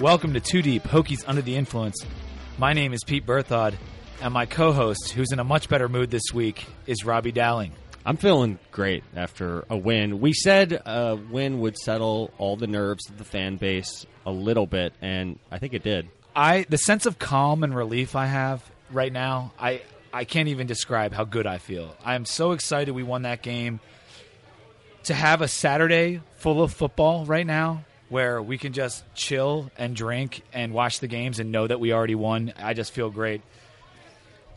Welcome to Two Deep, Hokies Under the Influence. My name is Pete Berthod, and my co host, who's in a much better mood this week, is Robbie Dowling. I'm feeling great after a win. We said a win would settle all the nerves of the fan base a little bit, and I think it did. I the sense of calm and relief I have right now, I I can't even describe how good I feel. I am so excited we won that game. To have a Saturday full of football right now where we can just chill and drink and watch the games and know that we already won, I just feel great.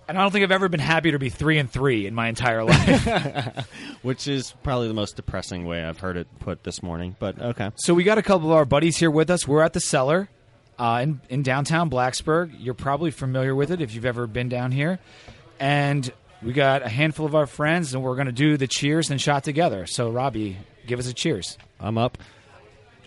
And I don't think I've ever been happier to be three and three in my entire life. Which is probably the most depressing way I've heard it put this morning, but okay. so we got a couple of our buddies here with us. We're at the cellar uh, in in downtown Blacksburg. You're probably familiar with it if you've ever been down here. And we got a handful of our friends, and we're going to do the cheers and shot together. So Robbie, give us a cheers. I'm up.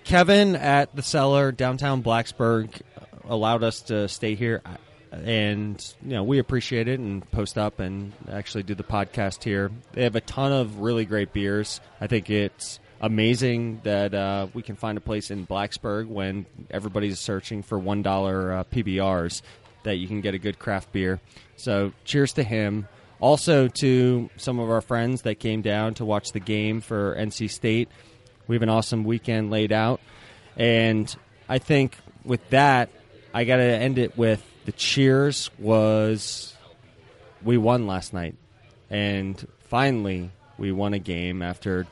Kevin at the cellar downtown Blacksburg allowed us to stay here, and you know we appreciate it and post up and actually do the podcast here. They have a ton of really great beers. I think it's amazing that uh, we can find a place in Blacksburg when everybody's searching for one dollar uh, PBRs that you can get a good craft beer. So cheers to him. Also to some of our friends that came down to watch the game for NC State. We have an awesome weekend laid out. And I think with that, I got to end it with the cheers was we won last night. And finally, we won a game after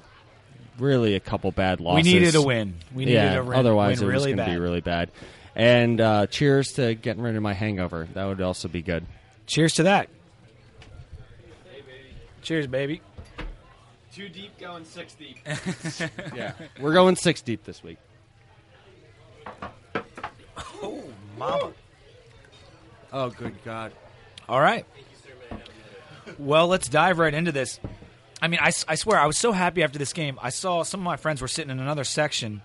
really a couple bad losses. We needed a win. We needed yeah, a win. otherwise win it was really going to be really bad. And uh, cheers to getting rid of my hangover. That would also be good. Cheers to that. Cheers, baby. Two deep going six deep. Yeah, we're going six deep this week. Oh, mama. Oh, good God! All right. Well, let's dive right into this. I mean, I swear, I was so happy after this game. I saw some of my friends were sitting in another section,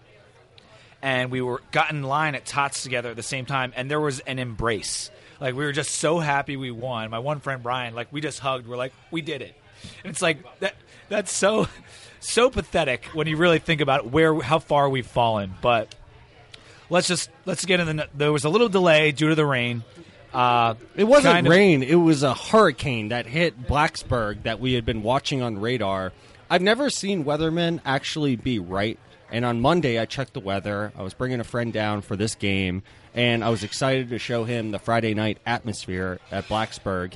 and we were got in line at Tots together at the same time, and there was an embrace. Like we were just so happy we won. My one friend Brian, like we just hugged. We're like, we did it. And it's like that. That's so so pathetic when you really think about where how far we've fallen. But let's just let's get in the. There was a little delay due to the rain. Uh, It wasn't kind of- rain. It was a hurricane that hit Blacksburg that we had been watching on radar. I've never seen weathermen actually be right. And on Monday, I checked the weather. I was bringing a friend down for this game, and I was excited to show him the Friday night atmosphere at Blacksburg.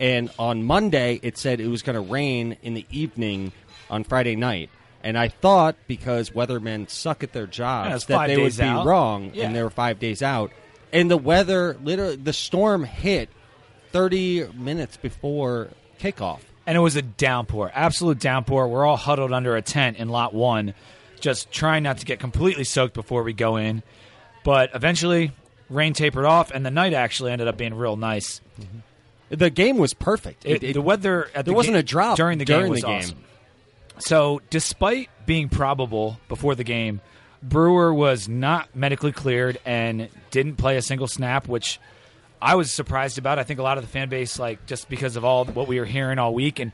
And on Monday, it said it was going to rain in the evening on Friday night. And I thought because weathermen suck at their Yeah, jobs it's that they would be out. wrong, Yeah. and they were five days out. And the weather, literally, the storm hit 30 minutes before kickoff. and it was a downpour, absolute downpour. We're all huddled under a tent in lot one, just trying not to get completely soaked before we go in. But eventually, rain tapered off, and the night actually ended up being real nice. Mm-hmm. The game was perfect. It, It- the weather at there the wasn't ga- a drop during the during game was the game. awesome. So, despite being probable before the game, Brewer was not medically cleared and didn't play a single snap, which I was surprised about. I think a lot of the fan base, like just because of all what we were hearing all week, and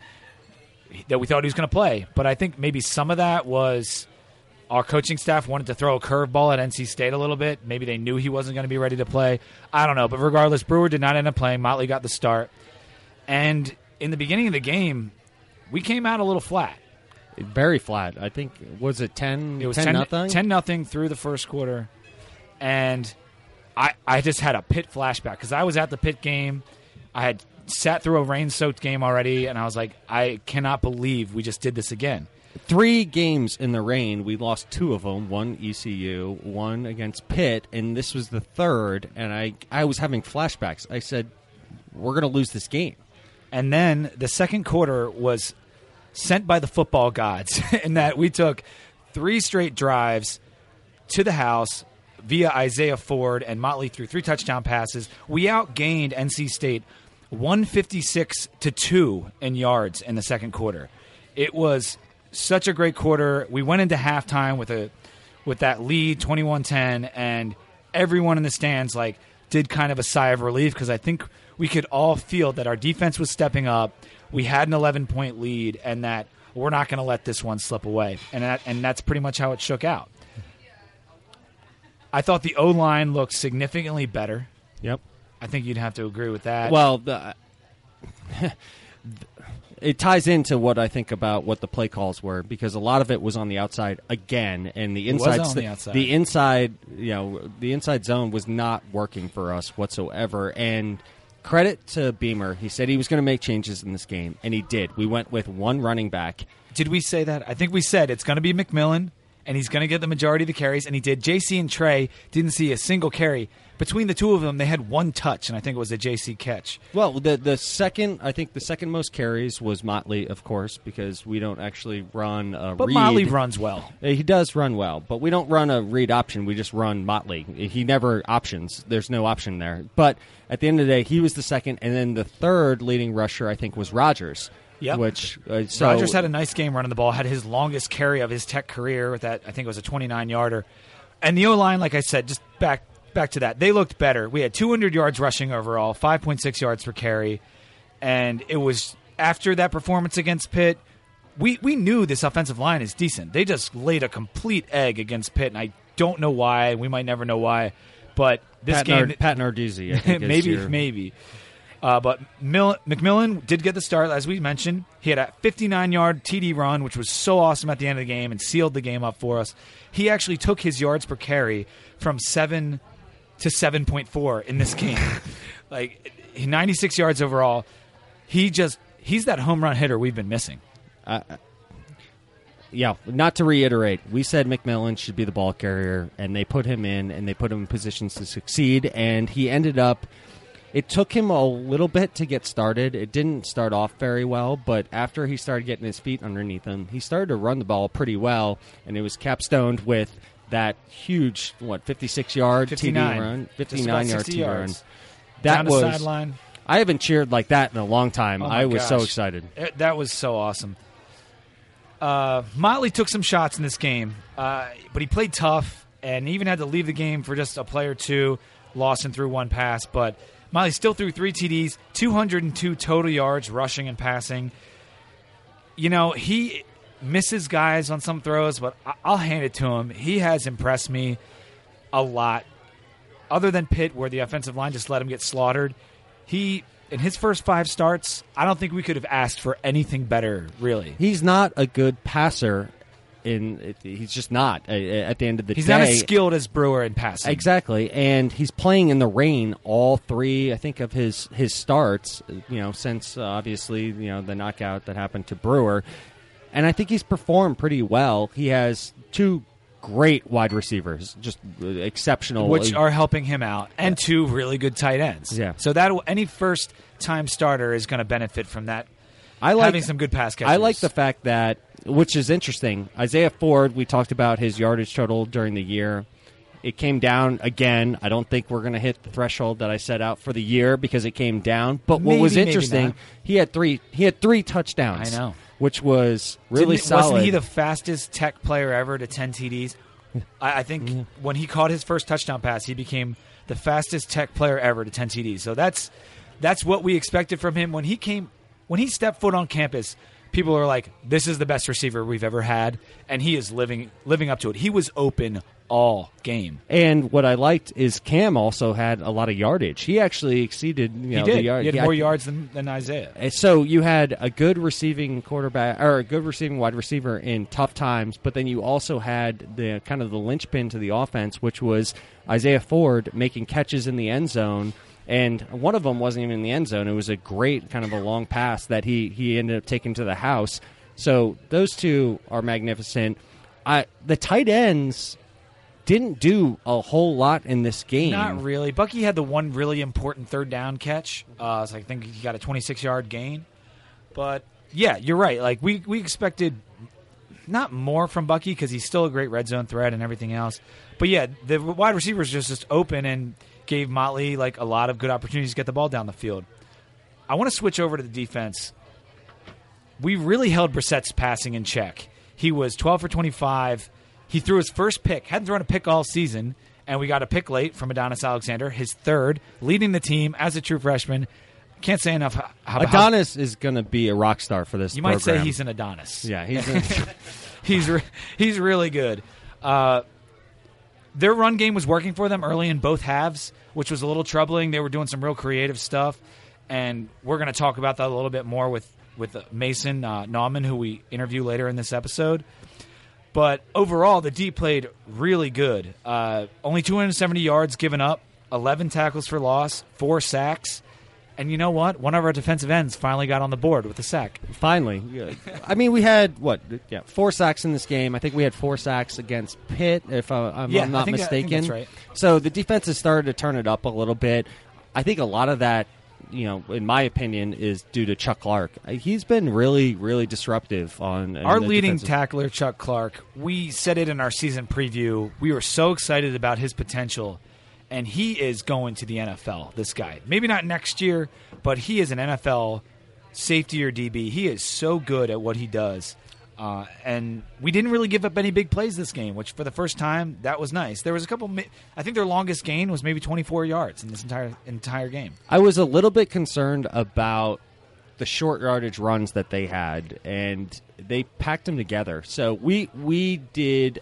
that we thought he was going to play. But I think maybe some of that was our coaching staff wanted to throw a curveball at NC State a little bit. Maybe they knew he wasn't going to be ready to play. I don't know. But regardless, Brewer did not end up playing. Motley got the start. And in the beginning of the game, we came out a little flat. very flat. I think, was it 10, It was 10 10, nothing? 10 nothing through the first quarter. And I, I just had a Pitt flashback because I was at the Pitt game. I had sat through a rain soaked game already, and I was like, I cannot believe we just did this again. Three games in the rain. We lost two of them. One ECU, one against Pitt, and this was the third. And I, I was having flashbacks. I said, we're going to lose this game. And then the second quarter was sent by the football gods in that we took three straight drives to the house via Isaiah Ford and Motley threw three touchdown passes. We outgained NC State 156 to 2 in yards in the second quarter. It was such a great quarter. We went into halftime with a with that lead 21-10 and everyone in the stands like did kind of a sigh of relief because I think we could all feel that our defense was stepping up. We had an 11 point lead and that we're not going to let this one slip away. And that, and that's pretty much how it shook out. I thought the O line looked significantly better. Yep. I think you'd have to agree with that. Well, the, it ties into what I think about what the play calls were because a lot of it was on the outside again, and the inside, st- the outside. the inside, you know, the inside zone was not working for us whatsoever. And credit to Beamer, he said he was going to make changes in this game, and he did. We went with one running back. Did we say that? I think we said it's going to be McMillian, and he's going to get the majority of the carries, and he did. JC and Trey didn't see a single carry. Between the two of them, they had one touch, and I think it was a JC catch. Well, the the second, I think the second most carries was Motley, of course, because we don't actually run a But read. Motley runs well. He does run well, but we don't run a read option. We just run Motley. He never options. There's no option there. But at the end of the day, he was the second, and then the third leading rusher, I think, was Rogers. Yep. Which uh, so Rogers had a nice game running the ball. Had his longest carry of his Tech career with that. I think it was a 29 yarder. And the O line, like I said, just back back to that. They looked better. We had 200 yards rushing overall, 5.6 yards per carry, and it was after that performance against Pitt. We we knew this offensive line is decent. They just laid a complete egg against Pitt, and I don't know why. We might never know why, but this Pat, game Nard- Pat Narduzzi. I think, is maybe, your- maybe. Uh, but Mill- McMillian did get the start, as we mentioned. He had a 59 yard TD run, which was so awesome at the end of the game and sealed the game up for us. He actually took his yards per carry from 7 to 7.4 in this game. like, 96 yards overall. He just, he's that home run hitter we've been missing. yeah, not to reiterate, we said McMillian should be the ball carrier, and they put him in, and they put him in positions to succeed, and he ended up. It took him a little bit to get started. It didn't start off very well, but after he started getting his feet underneath him, he started to run the ball pretty well, and it was capstoned with that huge, what, 56 yard 59. TD run? 59 yard 60 TD run. That Down was. sideline. I haven't cheered like that in a long time. Oh I was so excited. It- that was so awesome. Uh, Motley took some shots in this game, uh, but he played tough and even had to leave the game for just a play or two. Lost and threw one pass, but Motley still threw three TDs, 202 total yards rushing and passing. You know, he misses guys on some throws, but I'll hand it to him. He has impressed me a lot. Other than Pitt, where the offensive line just let him get slaughtered, he in his first five starts, I don't think we could have asked for anything better. Really, He's not a good passer. In he's just not. At the end of the he's day, he's not as skilled as Brewer in passing. Exactly, and he's playing in the rain all three. I think of his his starts. You know, since uh, obviously you know the knockout that happened to Brewer, and I think he's performed pretty well. He has two great wide receivers, just exceptional. which are helping him out, and two really good tight ends. Yeah. So that any first time starter is going to benefit from that. I like having some good pass catchers. I like the fact that, which is interesting. Isaiah Ford, we talked about his yardage total during the year. It came down again. I don't think we're going to hit the threshold that I set out for the year because it came down. But what was Maybe, interesting, he had three. He had three touchdowns. I know. Which was really Didn't- solid. Wasn't he the fastest Tech player ever to 10 TDs? I, I think mm-hmm. when he caught his first touchdown pass, he became the fastest Tech player ever to 10 TDs. So that's that's what we expected from him when he came when he stepped foot on campus. People are like, "This is the best receiver we've ever had," and he is living living up to it. He was open all game. and what I liked is Cam also had a lot of yardage. He actually exceeded. You know, he did. The yard, he had more I- yards than, than Isaiah. And So you had a good receiving quarterback or a good receiving wide receiver in tough times, but then you also had the kind of the linchpin to the offense, which was Isaiah Ford making catches in the end zone. And one of them wasn't even in the end zone. It was a great kind of a long pass that he, he ended up taking to the house. So those two are magnificent. I, the tight ends didn't do a whole lot in this game. Not really. Bucky had the one really important third down catch. Uh, so I think he got a 26 yard gain. But yeah, you're right. Like we we expected not more from Bucky because he's still a great red zone threat and everything else. But yeah, the wide receivers just just open and gave Motley like a lot of good opportunities to get the ball down the field. I want to switch over to the defense. We really held Brissett's passing in check. He was 12 for 25. He threw his first pick. Hadn't thrown a pick all season, and we got a pick late from Adonis Alexander, his third, leading the team as a true freshman. Can't say enough. How, how, Adonis is going to be a rock star for this. you might say he's an Adonis. yeah, he's. A, he's re- he's really good. Uh, their run game was working for them early in both halves, which was a little troubling. They were doing some real creative stuff, and we're going to talk about that a little bit more with with Mason uh, Nauman, who we interview later in this episode. But overall, the D played really good. Uh, only 270 yards given up, 11 tackles for loss, four sacks. And you know what? One of our defensive ends finally got on the board with a sack. Finally, Yeah. I mean, we had what? Yeah, four sacks in this game. I think we had four sacks against Pitt, if uh, Yeah, I not that- I think mistaken. that's right. So the defense has started to turn it up a little bit. I think a lot of that, you know, in my opinion, is due to Chuck Clark. He's been really, really disruptive on Our leading defensive- tackler, Chuck Clark, we said it in our season preview. We were so excited about his potential, and he is going to the NFL. This guy, maybe not next year, but he is an NFL safety or DB. He is so good at what he does. Uh, and we didn't really give up any big plays this game, which for the first time that was nice. There was a couple. I think their longest gain was maybe 24 yards in this entire entire game. I was a little bit concerned about the short yardage runs that they had, and they packed them together. So we we did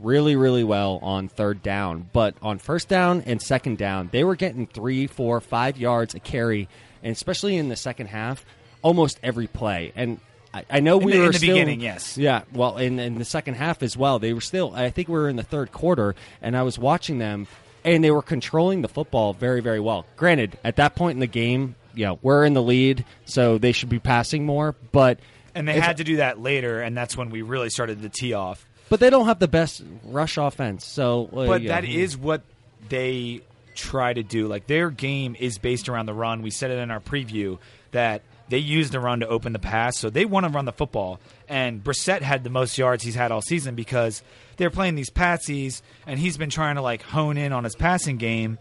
really really well on third down, but on first down and second down, they were getting three, four, five yards a carry, and especially in the second half, almost every play. And I, I know In we the- were in the still- beginning, yes. yeah, well, in, in the second half as well, they were still. I think we were in the third quarter, and I was watching them, and they were controlling the football very, very well. Granted, at that point in the game, you know, we're in the lead, so they should be passing more, but And they had to do that later, and that's when we really started to tee off. But they don't have the best rush offense, so. uh, But yeah. that is what they try to do. Like their game is based around the run. We said it in our preview that they used the run to open the pass, so they want to run the football. And Brissett had the most yards he's had all season because they're playing these patsies, and he's been trying to like hone in on his passing game.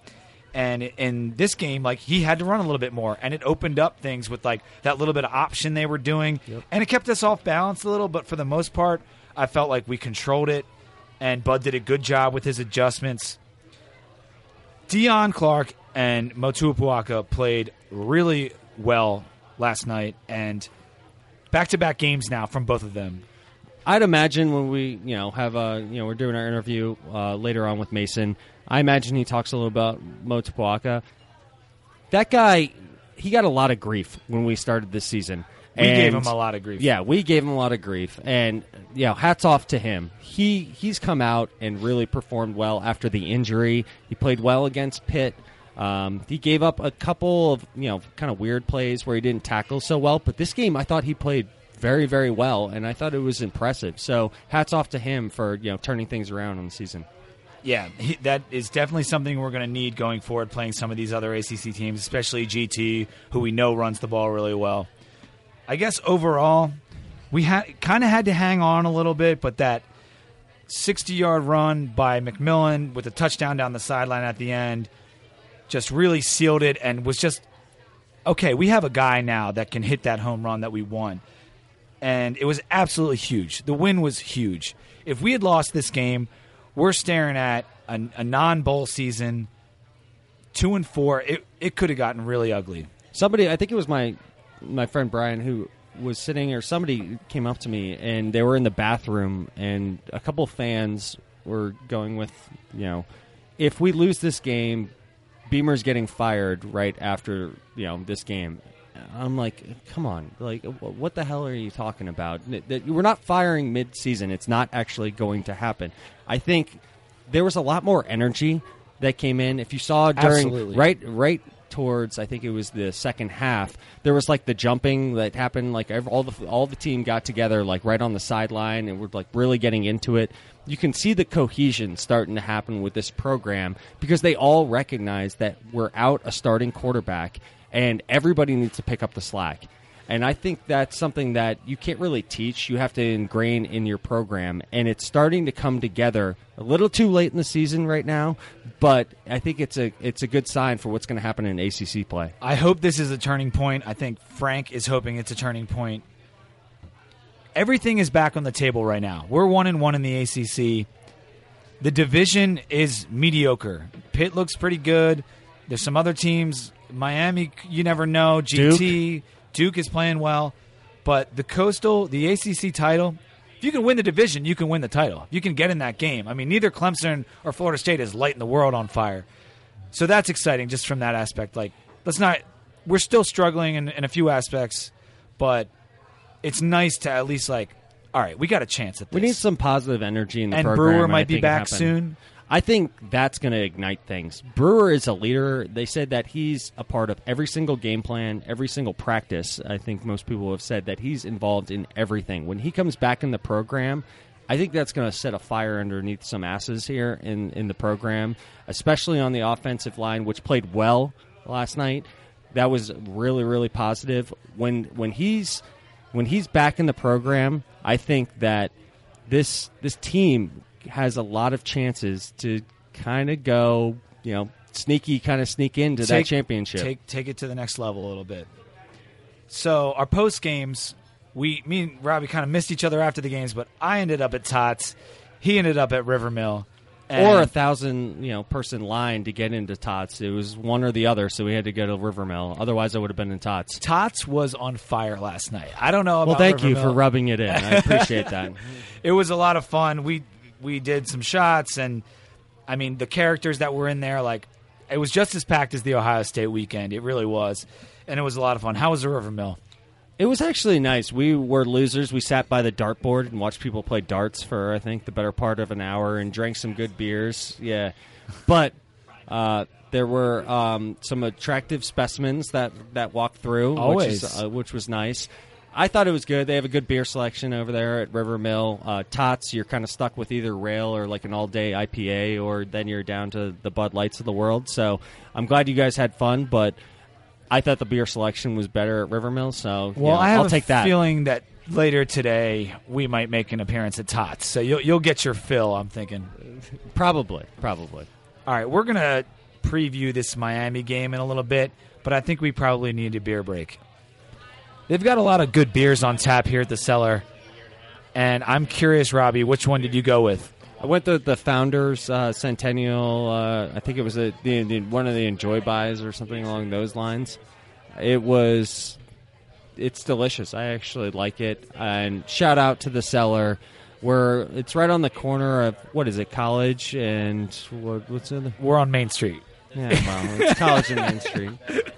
And in this game, like he had to run a little bit more, and it opened up things with like that little bit of option they were doing, and it kept us off balance a little. But for the most part, I felt like we controlled it, and Bud did a good job with his adjustments. Deon Clarke and Motuapuaka played really well last night, and back-to-back games now from both of them. I'd imagine when we, you know, have a, you know, we're doing our interview uh, later on with Mason. I imagine he talks a little about Motuapuaka. That guy, he got a lot of grief when we started this season. We gave him a lot of grief. Yeah, we gave him a lot of grief, and you know, hats off to him. He he's come out and really performed well after the injury. He played well against Pitt. Um, he gave up a couple of you know kind of weird plays where he didn't tackle so well, but this game I thought he played very very well, and I thought it was impressive. So hats off to him for you know turning things around on the season. Yeah, he, that is definitely something we're going to need going forward, playing some of these other ACC teams, especially GT, who we know runs the ball really well. I guess overall, we had kind of had to hang on a little bit, but that 60 yard run by McMillian with a touchdown down the sideline at the end just really sealed it and was just okay. We have a guy now that can hit that home run that we won. And it was absolutely huge. The win was huge. If we had lost this game, we're staring at a, a non bowl season, two and four. It, it could have gotten really ugly. somebody i think it was my my friend brian who was sitting or somebody came up to me and they were in the bathroom and a couple fans were going with you know if we lose this game beamer's getting fired right after you know this game. I'm like come on. Like what the hell are you talking about? That- we're not firing mid-season. It's not actually going to happen. I think there was a lot more energy that came in. If you saw during Absolutely. right right towards I think it was the second half. There was like the jumping that happened. Like ev all the all the team got together like right on the sideline and we're like really getting into it. You can see the cohesion starting to happen with this program because they all recognize that we're out a starting quarterback and everybody needs to pick up the slack. And I think that's something that you can't really teach. You have to ingrain in your program. And it's starting to come together a little too late in the season right now, but I think it's a it's a good sign for what's going to happen in ACC play. I hope this is a turning point. I think Frank is hoping it's a turning point. Everything is back on the table right now. We're one and one in the ACC. The division is mediocre. Pitt looks pretty good. There's some other teams. Miami, you never know. GT, Duke, is playing well. But the Coastal, the ACC title, if you can win the division, you can win the title. You can get in that game. I mean, neither Clemson or Florida State is lighting the world on fire. So that's exciting just from that aspect. Like, let's not. We're still struggling in, in a few aspects, but it's nice to at least like, all right, we got a chance at this. We need some positive energy in the and program. Brewer might be back soon. I think that's going to ignite things. Brewer is a leader. They said that he's a part of every single game plan, every single practice. I think most people have said that he's involved in everything. When he comes back in the program, I think that's going to set a fire underneath some asses here in, in the program, especially on the offensive line, which played well last night. That was really, really positive. When when he's when he's back in the program, I think that this this team has a lot of chances to kind of go, you know, sneaky, kind of sneak into that championship. Take take it to the next level a little bit. So our post games, we me and Robbie kind of missed each other after the games, but I ended up at Tots, he ended up at Rivermill, or a thousand, you know, person line to get into Tots. It was one or the other, so we had to go to Rivermill. Otherwise, I would have been in Tots. Tots was on fire last night. I don't know. About Well, thank you for rubbing it in. I appreciate that. it was a lot of fun. We we did some shots, and I mean the characters that were in there, like it was just as packed as the Ohio State weekend. It really was, and it was a lot of fun. How was the River Mill? It was actually nice. We were losers. We sat by the dartboard and watched people play darts for I think the better part of an hour and drank some good beers. Yeah, but uh, there were um, some attractive specimens that that walked through, which, is, uh, which was nice. I thought it was good. They have a good beer selection over there at River Mill. Uh, Tots, you're kind of stuck with either rail or like an all day IPA, or then you're down to the Bud Lights of the world. So I'm glad you guys had fun, but I thought the beer selection was better at River Mill. So Well, yeah, I have I'll a take that. feeling that later today we might make an appearance at Tots, so you'll you'll get your fill. I'm thinking. Probably, probably. All right, we're gonna preview this Miami game in a little bit, but I think we probably need a beer break. They've got a lot of good beers on tap here at the cellar, and I'm curious, Robbie, which one did you go with? I went to the founders uh, centennial. Uh, I think it was a, the, the, one of the enjoy buys or something along those lines. It was, it's delicious. I actually like it. And shout out to the cellar, where it's right on the corner of what is it, College and what, what's the other? We're on Main Street. Yeah, well, it's College and Main Street.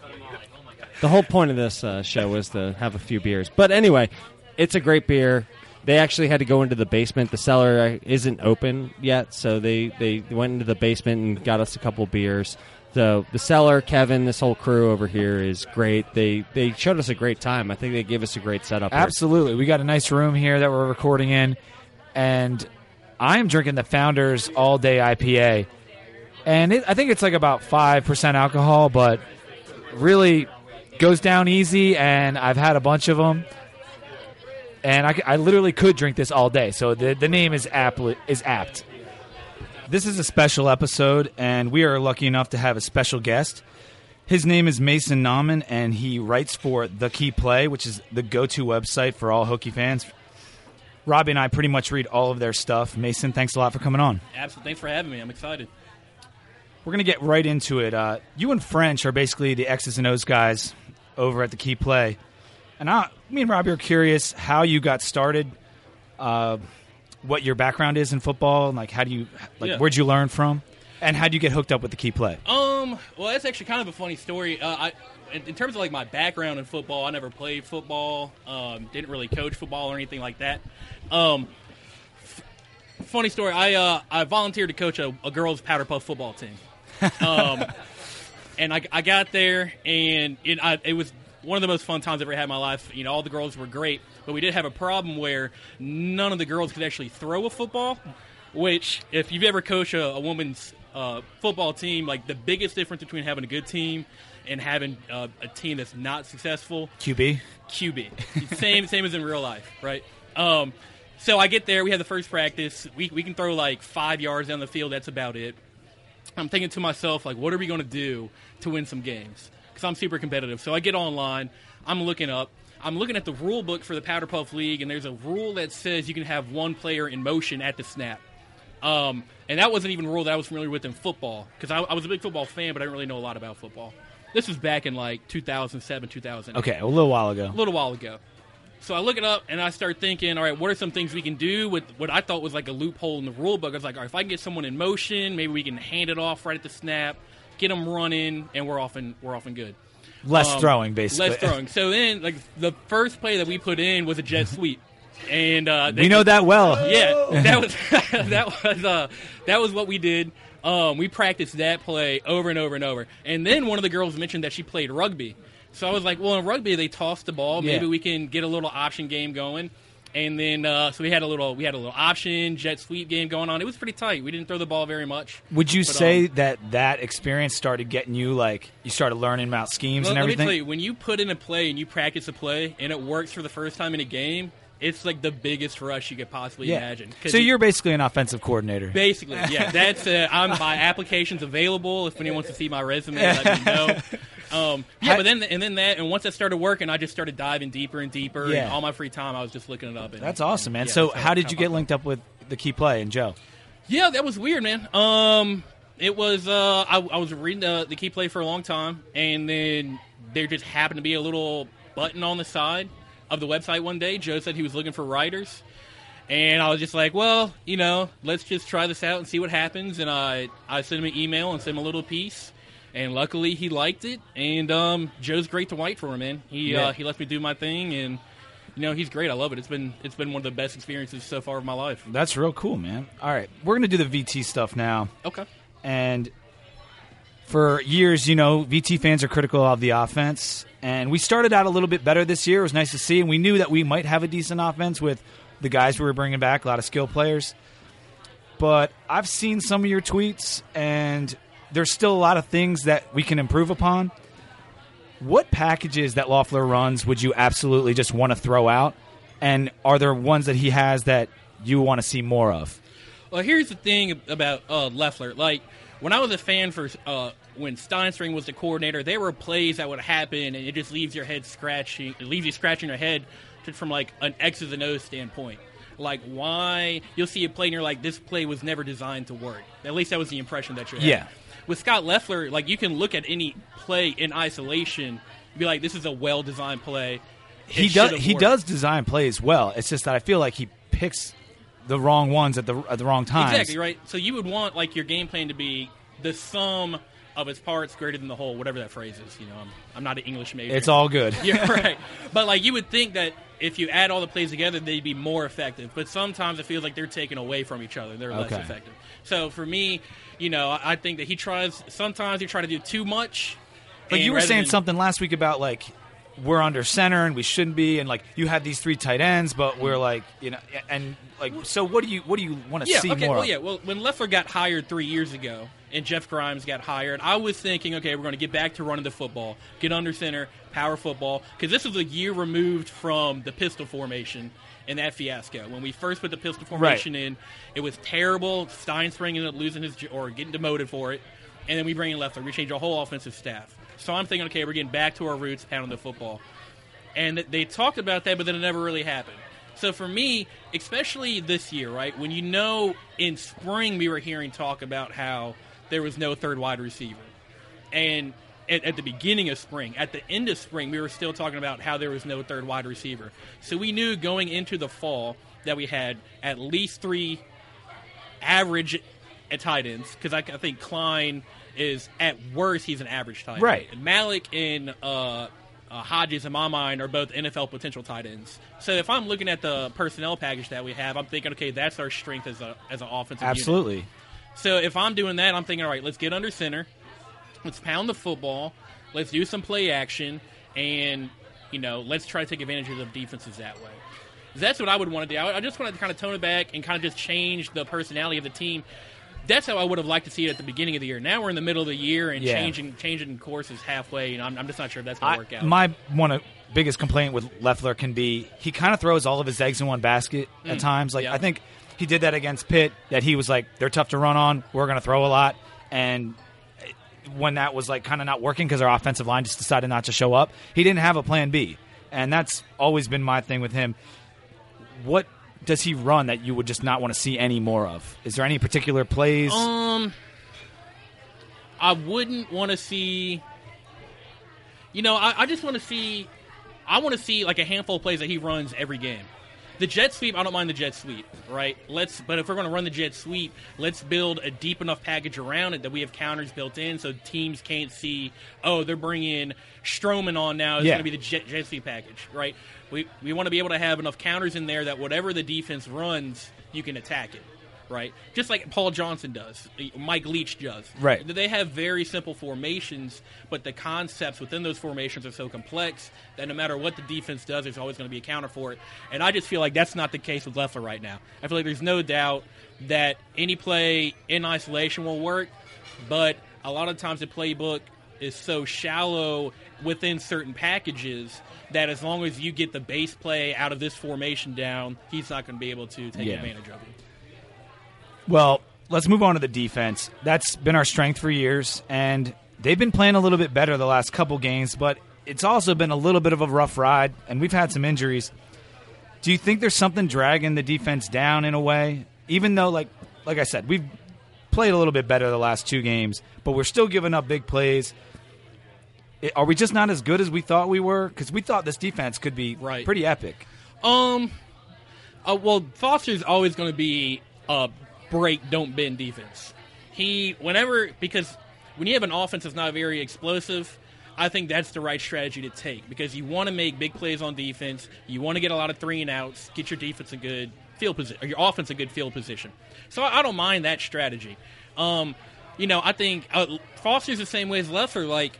The whole point of this uh, show was to have a few beers. But anyway, it's a great beer. They actually had to go into the basement. The cellar uh, isn't open yet, so they, they went into the basement and got us a couple beers. So the cellar, Kevin, this whole crew over here is great. They they showed us a great time. I think they gave us a great setup. here. Absolutely, we got a nice room here that we're recording in, and I am drinking the Founders All Day IPA, and it, I think it's like about five percent alcohol, but really goes down easy. And I've had a bunch of them, and I literally could drink this all day. So the the name is apt is apt. This is a special episode, and we are lucky enough to have a special guest. His name is Mason Nauman, and he writes for The Key Play, which is the go to website for all Hokie fans. Robbie and I pretty much read all of their stuff. Mason, thanks a lot for coming on. Absolutely. Thanks for having me. I'm excited. We're going to get right into it. Uh, you and French are basically the X's and O's guys over at The Key Play. And I, me and Robbie are curious how you got started, uh, what your background is in football, and like how do you, like Yeah. where'd you learn from, and how do you get hooked up with The Key Play? Um, well, that's actually kind of a funny story. Uh, I, in, in terms of like my background in football, I never played football. Um, didn't really coach football or anything like that. Um, f- funny story. I uh, I volunteered to coach a, a girls powder puff football team. Um, and I, I got there, and it, I, it was one of the most fun times I've ever had in my life. You know, all the girls were great, but we did have a problem where none of the girls could actually throw a football. Which, if you've ever coached a, a woman's uh, football team, like the biggest difference between having a good team and having uh, a team that's not successful QB? QB. same same as in real life, right? Um, so I get there. We have the first practice. We we can throw like five yards down the field. That's about it. I'm thinking to myself, like, what are we going to do to win some games? Because I'm super competitive. So I get online. I'm looking up. I'm looking at the rule book for the Powder Puff League, and there's a rule that says you can have one player in motion at the snap. Um, and that wasn't even a rule that I was familiar with in football because I, I was a big football fan, but I didn't really know a lot about football. This was back in like 2007, 2008 Okay, a little while ago. a little while ago. So I look it up and I start thinking, all right, what are some things we can do with what I thought was like a loophole in the rule book? I was like, all right, if I can get someone in motion, maybe we can hand it off right at the snap, get them running, and we're often we're often good. Less Um, throwing, basically. Less throwing. So then, like the first play that we put in was a jet sweep, and uh, they we know that well. yeah, that was that was uh, that was what we did. Um, we practiced that play over and over and over. And then one of the girls mentioned that she played rugby. So I was like, well, in rugby they toss the ball. Maybe Yeah. we can get a little option game going. And then uh, so we had a little we had a little option jet sweep game going on. It was pretty tight. We didn't throw the ball very much. Would you But, say um, that that experience started getting you like you started learning about schemes Well, and let me everything? tell you, when you put in a play and you practice a play and it works for the first time in a game, it's like the biggest rush you could possibly yeah. imagine. So you- you're basically an offensive coordinator. Basically, yeah. That's uh, I'm my application's available. If anyone wants to see my resume, let me know. Um, yeah, but then and then that and once that started working, I just started diving deeper and deeper. Yeah. And all my free time, I was just looking it up. And, That's awesome, man. yeah, so how did you get linked up with the key play and Joe? yeah, that was weird, man. Um, it was uh, I, I was reading the, the key play for a long time, and then there just happened to be a little button on the side of the website one day. Joe said he was looking for writers, and I was just like, well, you know, let's just try this out and see what happens. And I I sent him an email and sent him a little piece. And luckily, he liked it. And um, Joe's great to white for him, man. He Yeah. uh, he lets me do my thing, and you know he's great. I love it. It's been it's been one of the best experiences so far of my life. That's real cool, man. All right, we're gonna do the VT stuff now, Okay. and for years, you know, VT fans are critical of the offense, and we started out a little bit better this year. It was nice to see, and we knew that we might have a decent offense with the guys we were bringing back, a lot of skill players. But I've seen some of your tweets, and there's still a lot of things that we can improve upon. What packages that Loeffler runs would you absolutely just want to throw out? And are there ones that he has that you want to see more of? Well, here's the thing about uh, Loeffler. Like when I was a fan for uh, when Stinespring was the coordinator, there were plays that would happen, and it just leaves your head scratching. It leaves you scratching your head from like an X's and O's standpoint. Like why you'll see a play and you're like, this play was never designed to work. At least that was the impression that you had. Yeah. With Scot Loeffler, like you can look at any play in isolation, and be like, this is a well designed play. It he does he worked. does design plays well. It's just that I feel like he picks the wrong ones at the at the wrong times. Exactly right. So you would want like your game plan to be the sum of its parts greater than the whole, whatever that phrase is. You know, I'm, I'm not an English major. It's all good. You're right. But like you would think that if you add all the plays together, they'd be more effective. But sometimes it feels like they're taken away from each other. They're less effective. So for me, you know, I think that he tries. Sometimes he try to do too much. But you were saying than- something last week about like we're under center and we shouldn't be, and like you have these three tight ends, but we're like you know, and like so. What do you what do you want to Yeah, see okay, more? well, yeah. Well, when Loeffler got hired three years ago and Jeff Grimes got hired, I was thinking, okay, we're going to get back to running the football, get under center, power football, because this is a year removed from the pistol formation and that fiasco. When we first put the pistol formation in, it was terrible. Stinespring ended up losing his or getting demoted for it, and then we bring in Loeffler. We change our whole offensive staff. So I'm thinking, okay, we're getting back to our roots, pounding the football and they talked about that, but then it never really happened. So for me, especially this year, right, when you know in spring we were hearing talk about how there was no third wide receiver, and at, at the beginning of spring, at the end of spring, we were still talking about how there was no third wide receiver. So we knew going into the fall that we had at least three average at tight ends because I, I think Cline is at worst he's an average tight end. Right. And Malleck and uh, uh, Hodges in my mind are both NFL potential tight ends. So if I'm looking at the personnel package that we have, I'm thinking, okay, that's our strength as a as an offensive unit. absolutely. So if I'm doing that, I'm thinking, all right, let's get under center, let's pound the football, let's do some play action, and you know, let's try to take advantage of the defenses that way. That's what I would want to do. I I just wanted to kind of tone it back and kind of just change the personality of the team. That's how I would have liked to see it at the beginning of the year. Now we're in the middle of the year and Yeah. changing changing courses halfway, and I'm, I'm just not sure if that's going to work out. my one of biggest complaint with Loeffler can be he kind of throws all of his eggs in one basket at mm. times. Like yeah. I think he did that against Pitt. That he was like they're tough to run on. We're going to throw a lot, and when that was like kind of not working because our offensive line just decided not to show up, he didn't have a plan B, and that's always been my thing with him. What does he run that you would just not want to see any more of? Is there any particular plays? Um, I wouldn't want to see. You know, I, I just want to see I want to see like a handful of plays that he runs every game. The jet sweep, I don't mind the jet sweep, right? Let's, but if we're going to run the jet sweep, let's build a deep enough package around it that we have counters built in, so teams can't see. Oh, they're bringing Stroman on now. It's Yeah. going to be the jet, jet sweep package, right? We we want to be able to have enough counters in there that whatever the defense runs, you can attack it, right? Just like Paul Johnson does, Mike Leach does, Right. They have very simple formations, but the concepts within those formations are so complex that no matter what the defense does, there's always going to be a counter for it. And I just feel like that's not the case with Loeffler right now. I feel like there's no doubt that any play in isolation will work, but a lot of times the playbook is so shallow within certain packages that as long as you get the base play out of this formation down, he's not going to be able to take Yeah. advantage of it. Well, let's move on to the defense. That's been our strength for years, and they've been playing a little bit better the last couple games, but it's also been a little bit of a rough ride, and we've had some injuries. Do you think there's something dragging the defense down in a way? Even though, like, like I said, we've played a little bit better the last two games, but we're still giving up big plays. I- Are we just not as good as we thought we were? Because we thought this defense could be Right. pretty epic. Um, uh, well, Foster's always going to be a break, don't bend defense. He, whenever, because when you have an offense that's not very explosive, I think that's the right strategy to take because you want to make big plays on defense. You want to get a lot of three and outs, get your defense a good field position, your offense a good field position. So I, I don't mind that strategy. Um, you know, I think uh, Foster's the same way as Loeffler. Like,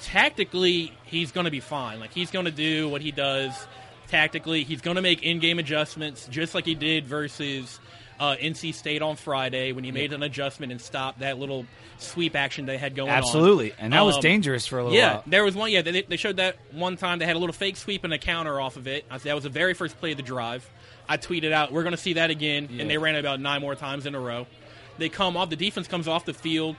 tactically, he's going to be fine. Like, he's going to do what he does tactically. He's going to make in-game adjustments, just like he did versus uh, NC State on Friday when he made an adjustment and stopped that little sweep action they had going on. Absolutely, and that was Um, dangerous for a little Yeah, while. there was one. Yeah, they, they showed that one time. They had a little fake sweep and a counter off of it. I that was the very first play of the drive. I tweeted out, "We're going to see that again," Yeah. and they ran it about nine more times in a row. They come off. The defense comes off the field.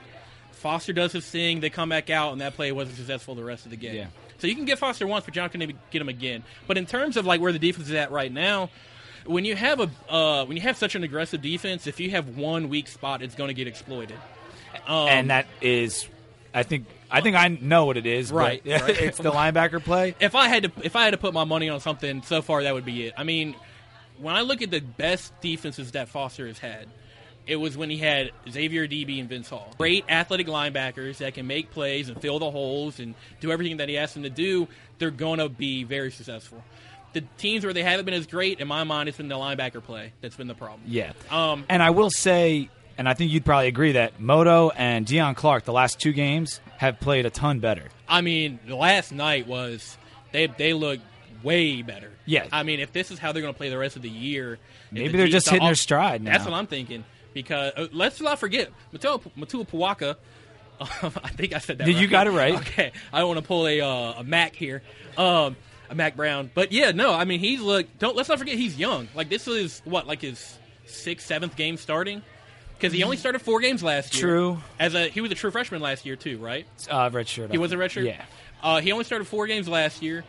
Foster does his thing. They come back out, and that play wasn't successful the rest of the game. Yeah. So you can get Foster once, but you're not going to get him again. But in terms of like where the defense is at right now, when you have a uh, when you have such an aggressive defense, if you have one weak spot, it's going to get exploited. Um, and that is, I think, I think I know what it is. but Right, right. it's the linebacker play. if I had to if I had to put my money on something so far, that would be it. I mean, when I look at the best defenses that Foster has had, it was when he had Xavier Adibi and Vince Hall. Great athletic linebackers that can make plays and fill the holes and do everything that he asked them to do. They're going to be very successful. The teams where they haven't been as great, in my mind, it's been the linebacker play that's been the problem. Yeah. Um, And I will say, and I think you'd probably agree that Moto and Deon Clarke, the last two games, have played a ton better. I mean, the last night was they they look way better. Yeah. I mean, if this is how they're going to play the rest of the year, Maybe the they're just hitting their stride That's what I'm thinking. Because uh, let's not forget Matua Matua Puwaka. I think I said that. Did you got it right. Okay, I don't want to pull a uh, a Mack here, um, a Mack Brown. But yeah, no, I mean he's look. Don't let's not forget he's young. Like this is what like his sixth, seventh game starting. Because he only started four games last year. True. As a he was a true freshman last year too, right? Uh, red shirt. He was a redshirt. Yeah. Uh, he only started four games last year.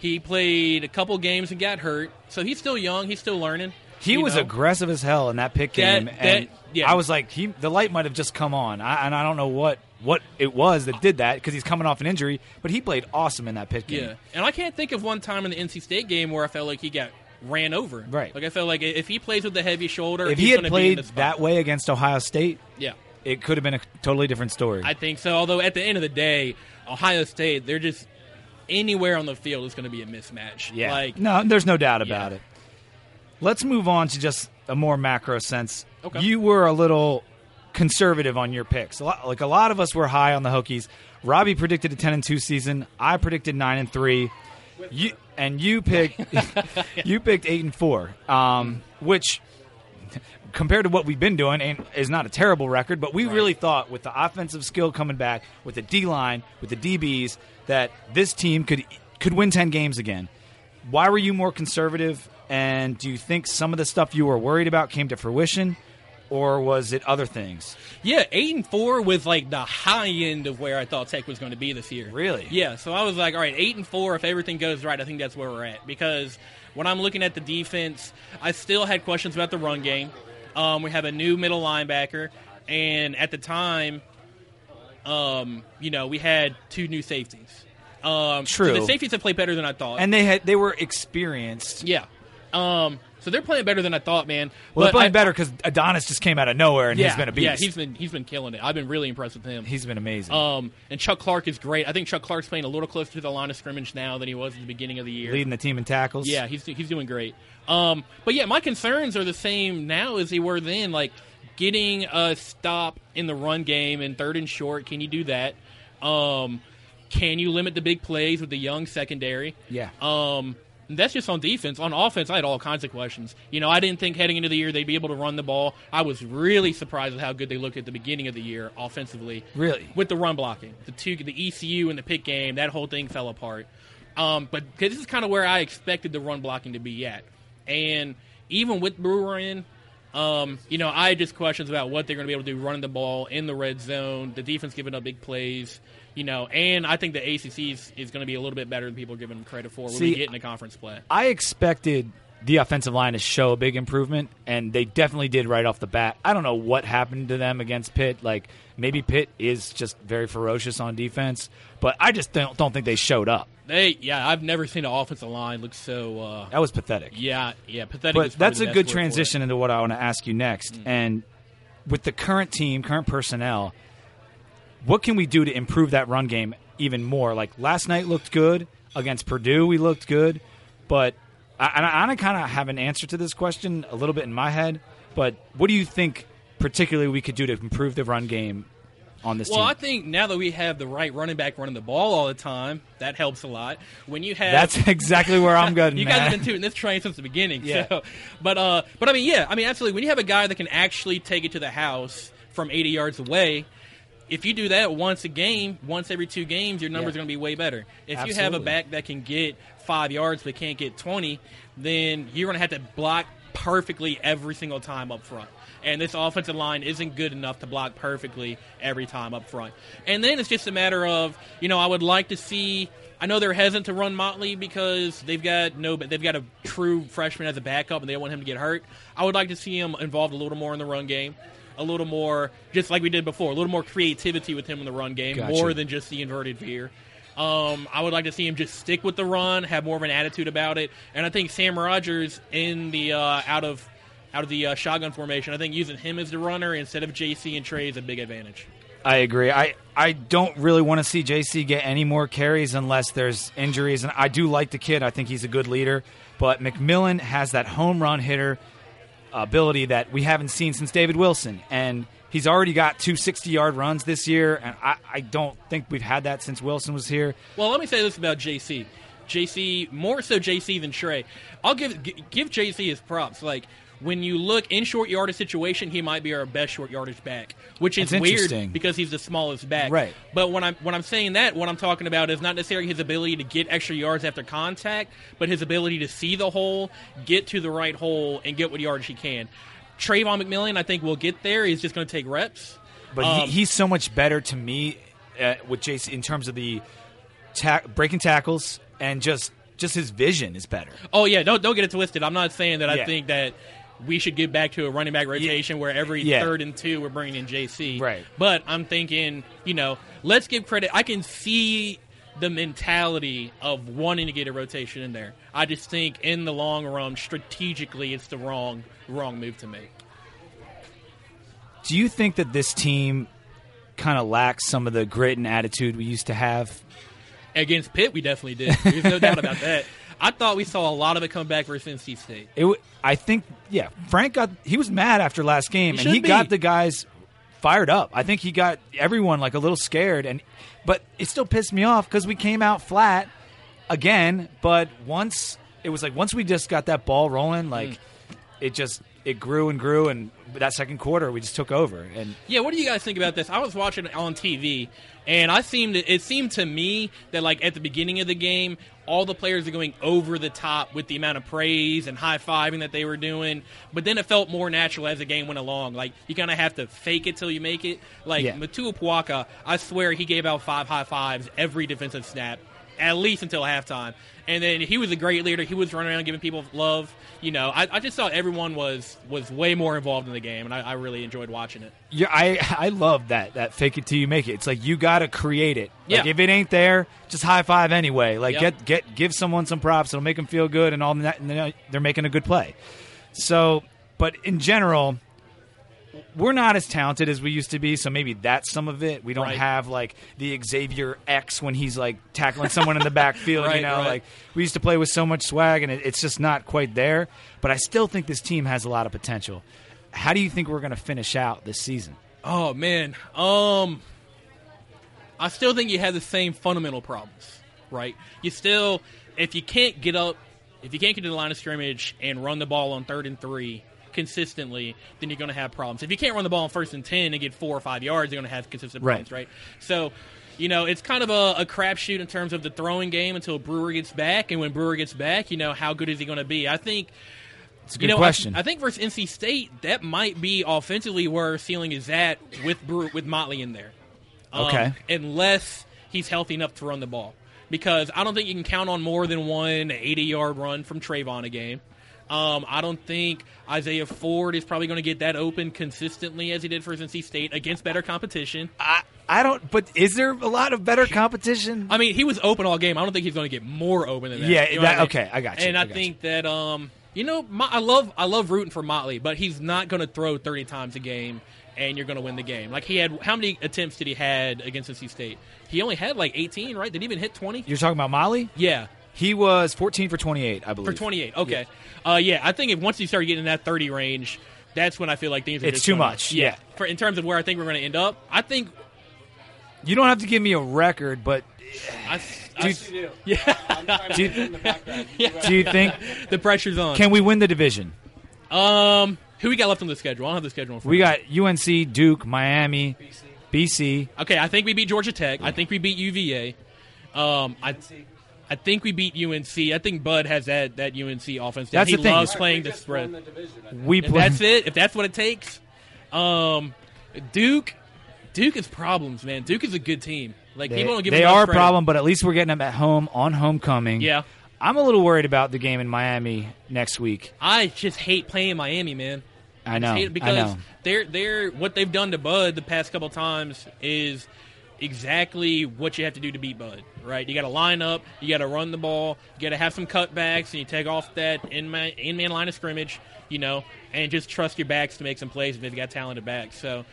He played a couple games and got hurt, so he's still young. He's still learning. He was know? aggressive as hell in that Pitt That- game, and that- yeah. I was like, he the light might have just come on, I, and I don't know what what it was that did that because he's coming off an injury, but he played awesome in that Pitt game. Yeah, and I can't think of one time in the NC State game where I felt like he got ran over. Right. Like I felt like if he plays with the heavy shoulder, If he's he had gonna be in played that way against Ohio State, yeah, it could have been a totally different story. I think so. Although at the end of the day, Ohio State, they're just anywhere on the field is going to be a mismatch. Yeah. like no, there's no doubt about Yeah. it. Let's move on to just a more macro sense. Okay. You were a little conservative on your picks. A lot, like a lot of us were high on the Hokies. Robbie predicted a 10 and 2 season. I predicted 9 and 3. You and you picked you picked 8 and 4. Um, which compared to what we've been doing and is not a terrible record, but we really thought with the offensive skill coming back, with the D line, with the DBs, that this team could could win ten games again. Why were you more conservative? And do you think some of the stuff you were worried about came to fruition, or was it other things? Yeah, eight and four was like the high end of where I thought Tech was going to be this year. Really? Yeah. So I was like, all right, eight and four. If everything goes right, I think that's where we're at. Because when I'm looking at the defense, I still had questions about the run game. Um, we have a new middle linebacker, and at the time, um, you know, we had two new safeties. Um, True. So the safeties have played better than I thought. and they had they were experienced. yeah. Um, so they're playing better than I thought, man. Well, they're playing I- better because Adonis just came out of nowhere and Yeah, he's been a beast. yeah, he's been he's been killing it. I've been really impressed with him. he's been amazing. Um, and Chuck Clark is great. I think Chuck Clark's playing a little closer to the line of scrimmage now than he was at the beginning of the year. Leading the team in tackles. Yeah, he's he's doing great. Um, but yeah, my concerns are the same now as they were then. Like getting a stop in the run game and third and short. Can you do that? Um, can you limit the big plays with the young secondary? Yeah. Um, that's just on defense. On offense, I had all kinds of questions. You know, I didn't think heading into the year they'd be able to run the ball. I was really surprised with how good they looked at the beginning of the year offensively. Really? with the run blocking, the two, the ECU and the pick game, that whole thing fell apart. Um, but 'cause this is kind of where I expected the run blocking to be at, and even with Brewer in, um, you know, I had just questions about what they're going to be able to do running the ball in the red zone, the defense giving up big plays, you know, and I think the ACC is, is going to be a little bit better than people are giving them credit for when See, we get into conference play. I expected the offensive line to show a big improvement, and they definitely did right off the bat. I don't know what happened to them against Pitt. Like maybe Pitt is just very ferocious on defense, but I just don't, don't think they showed up. They, yeah, I've never seen an offensive line look so. Uh, That was pathetic. yeah, yeah, pathetic. but that's a good word for it. transition into what I want to ask you next. Mm. And with the current team, current personnel, what can we do to improve that run game even more? Like last night looked good against Purdue, we looked good, but I, I, I kind of have an answer to this question a little bit in my head. But what do you think, particularly, we could do to improve the run game on this Well, team? I think now that we have the right running back running the ball all the time, that helps a lot. When you have That's exactly where I'm going. you man. guys have been tooting this train since the beginning. Yeah. So, but uh, but I mean, yeah, I mean, absolutely. When you have a guy that can actually take it to the house from 80 yards away, if you do that once a game, once every two games, your numbers Yeah. are going to be way better. If you have a back that can get five yards but can't get 20, then you're going to have to block perfectly every single time up front. And this offensive line isn't good enough to block perfectly every time up front. And then it's just a matter of, you know, I would like to see. I know they're hesitant to run Motley because they've got no, they've got a true freshman as a backup, and they don't want him to get hurt. I would like to see him involved a little more in the run game, a little more, just like we did before, a little more creativity with him in the run game, Gotcha. more than just the inverted veer. Um, I would like to see him just stick with the run, have more of an attitude about it, and I think Sam Rogers in the uh, out of out of the uh, shotgun formation, I think using him as the runner instead of JC and Trey is a big advantage. I agree. I, I don't really want to see JC get any more carries unless there's injuries. And I do like the kid. I think he's a good leader. But McMillian has that home run hitter ability that we haven't seen since David Wilson. And he's already got two 60 yard runs this year. And I, I don't think we've had that since Wilson was here. Well, let me say this about JC. JC more so JC than Trey. I'll give give JC his props. Like when you look in short yardage situation, he might be our best short yardage back, which is That's weird interesting. because he's the smallest back. Right. But when I'm when I'm saying that, what I'm talking about is not necessarily his ability to get extra yards after contact, but his ability to see the hole, get to the right hole, and get what yardage he can. Travon McMillian, I think, will get there. He's just going to take reps. But Um, he, he's so much better to me uh, with JC in terms of the ta- breaking tackles and just just his vision is better. Oh yeah, don't don't get it twisted. I'm not saying that I think that we should get back to a running back rotation where every Yeah. third and two we're bringing in JC. Right. But I'm thinking, you know, let's give credit. I can see the mentality of wanting to get a rotation in there. I just think in the long run, strategically, it's the wrong wrong move to make. Do you think that this team kind of lacks some of the grit and attitude we used to have? Against Pitt, we definitely did. There's no doubt about that. I thought we saw a lot of it come back versus NC State. It, w- I think, yeah. Frank got he was mad after last game, He and he be. got the guys fired up. I think he got everyone like a little scared, and but it still pissed me off because we came out flat again. But once it was like once we just got that ball rolling, like hmm. it just it grew and grew, and that second quarter we just took over. And Yeah, what do you guys think about this? I was watching it on TV, and I seemed it seemed to me that like at the beginning of the game, all the players are going over the top with the amount of praise and high fiving that they were doing. But then it felt more natural as the game went along. Like you kind of have to fake it till you make it. Like Yeah. Motuapuaka, I swear he gave out five high fives every defensive snap. At least until halftime. And then he was a great leader. He was running around giving people love. You know, I, I just thought everyone was was way more involved in the game, and I, I really enjoyed watching it. Yeah, I I love that that fake it till you make it. It's like you got to create it. Like Yeah. if it ain't there, just high five anyway. Like Yep. get get give someone some props. It'll make them feel good, and all that. And they're making a good play. So, but in general, we're not as talented as we used to be. So maybe that's some of it. We don't Right. have like the Xavier X when he's like tackling someone in the backfield. you know, right. like we used to play with so much swag, and it, it's just not quite there. But I still think this team has a lot of potential. How do you think we're going to finish out this season? Oh man, um, I still think you have the same fundamental problems, right? You still, if you can't get up, if you can't get to the line of scrimmage and run the ball on third and three consistently, then you're going to have problems. If you can't run the ball on first and ten and get four or five yards, you're going to have consistent Right. problems, right? So. You know, it's kind of a, a crapshoot in terms of the throwing game until Brewer gets back, and when Brewer gets back, you know how good is he going to be? I think It's a you good know, question. I, I think versus NC State, that might be offensively where ceiling is at with Brewer, with Motley in there. Um, Okay. Unless he's healthy enough to run the ball, because I don't think you can count on more than one 80-yard run from Travon a game. Um, I don't think Isaiah Ford is probably going to get that open consistently as he did for NC State against better competition. I, I don't. But is there a lot of better competition? I mean, he was open all game. I don't think he's going to get more open than that. Yeah, You know that- I mean? okay, I got you, And I I, think that um, you know, Mo- I love I love rooting for Motley, but he's not going to throw thirty times a game, and you're going to win the game. Like he had, how many attempts did he had against NC State? He only had like eighteen, right? Did he even hit twenty? You're talking about Molly. Yeah, He was 14 for 28, I believe. for twenty eight. Okay, uh, yeah, I think if once you start getting in that thirty range. That's when I feel like things are It's just too gonna- much, Yeah, yeah. For in terms of where I think we're going to end up, I think You don't have to give me a record, but I, do, I, you- yeah, do, you- do you think the pressure's on. can we win the division? um, who we got left on the schedule? I don't have the schedule. In front We got UNC, Duke, Miami, BC. BC. Okay, I think we beat Georgia Tech. I think we beat UVA. Um, I, I think we beat UNC. I think Bud has that that UNC offense. That's he the thing. loves Right, playing the spread. We If play. that's it, if that's what it takes, um, Duke, Duke is problems, man. Duke is a good team. Like They, people don't give they are a problem, but at least we're getting them at home on homecoming. Yeah, I'm a little worried about the game in Miami next week. I just hate playing Miami, man. I know. hate it I because know. they're they're what they've done to Bud the past couple times is exactly what you have to do to beat Bud. Right? You got to line up, you got to run the ball, you got to have some cutbacks, and you take off that in man in man line of scrimmage. You know, and just trust your backs to make some plays if they've got talented backs. So,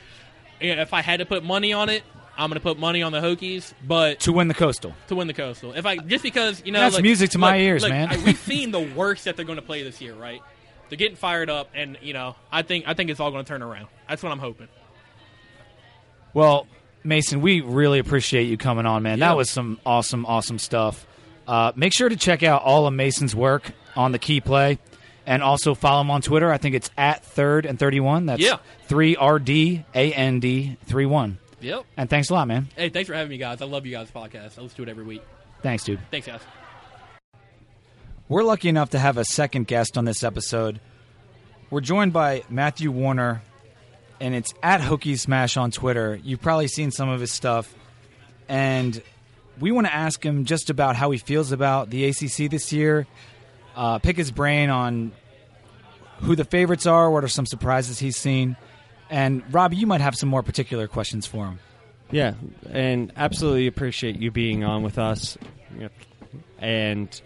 yeah, if I had to put money on it. I'm going to put money on the Hokies, but To win the Coastal. to win the coastal. If I just because you know That's look- music to my ears, look, man. I- we've seen the worst that they're going to play this year, right? They're getting fired up, and you know, I think I think it's all going to turn around. That's what I'm hoping. Well, Mason, we really appreciate you coming on, man. Yeah. That was some awesome, awesome stuff. Uh, make sure to check out all of Mason's work on the key play, and also follow him on Twitter. I think it's at third and thirty-one. That's Yeah. three R D A N D three one. Yep. And thanks a lot, man. Hey, thanks for having me, guys. I love you guys' podcast. I listen to it every week. Thanks, dude. Thanks, guys. We're lucky enough to have a second guest on this episode. We're joined by Matthew Warner, and it's at Hokie Smash on Twitter. You've probably seen some of his stuff, and we want to ask him just about how he feels about the ACC this year. Uh, pick his brain on who the favorites are, what are some surprises he's seen, and Robbie, you might have some more particular questions for him. Yeah, and absolutely appreciate you being on with us. And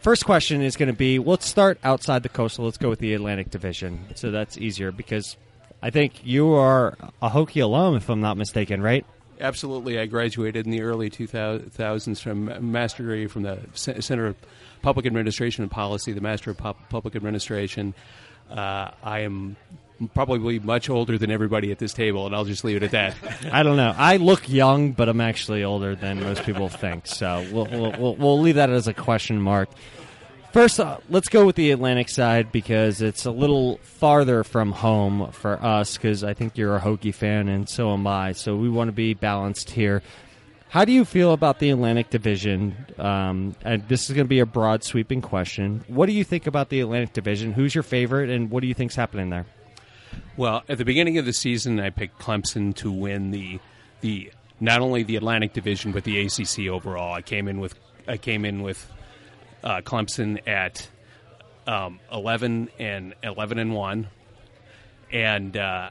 first question is going to be let's start outside the coastal. Let's go with the Atlantic Division. So that's easier because I think you are a Hokie alum, if I'm not mistaken, right? Absolutely. I graduated in the early 2000s from a master degree from the Center of Public Administration and Policy, the Master of Pu- Public Administration. Uh, I am probably much older than everybody at this table, and I'll just leave it at that. I don't know. I look young, but I'm actually older than most people think. So we'll, we'll, we'll leave that as a question mark. First, uh, let's go with the Atlantic side because it's a little farther from home for us. Because I think you're a Hokie fan, and so am I. So we want to be balanced here. How do you feel about the Atlantic Division? Um, and this is going to be a broad, sweeping question. What do you think about the Atlantic Division? Who's your favorite, and what do you think's happening there? Well, at the beginning of the season, I picked Clemson to win the the not only the Atlantic Division but the ACC overall. I came in with I came in with uh, Clemson at um, eleven and eleven and one, and uh,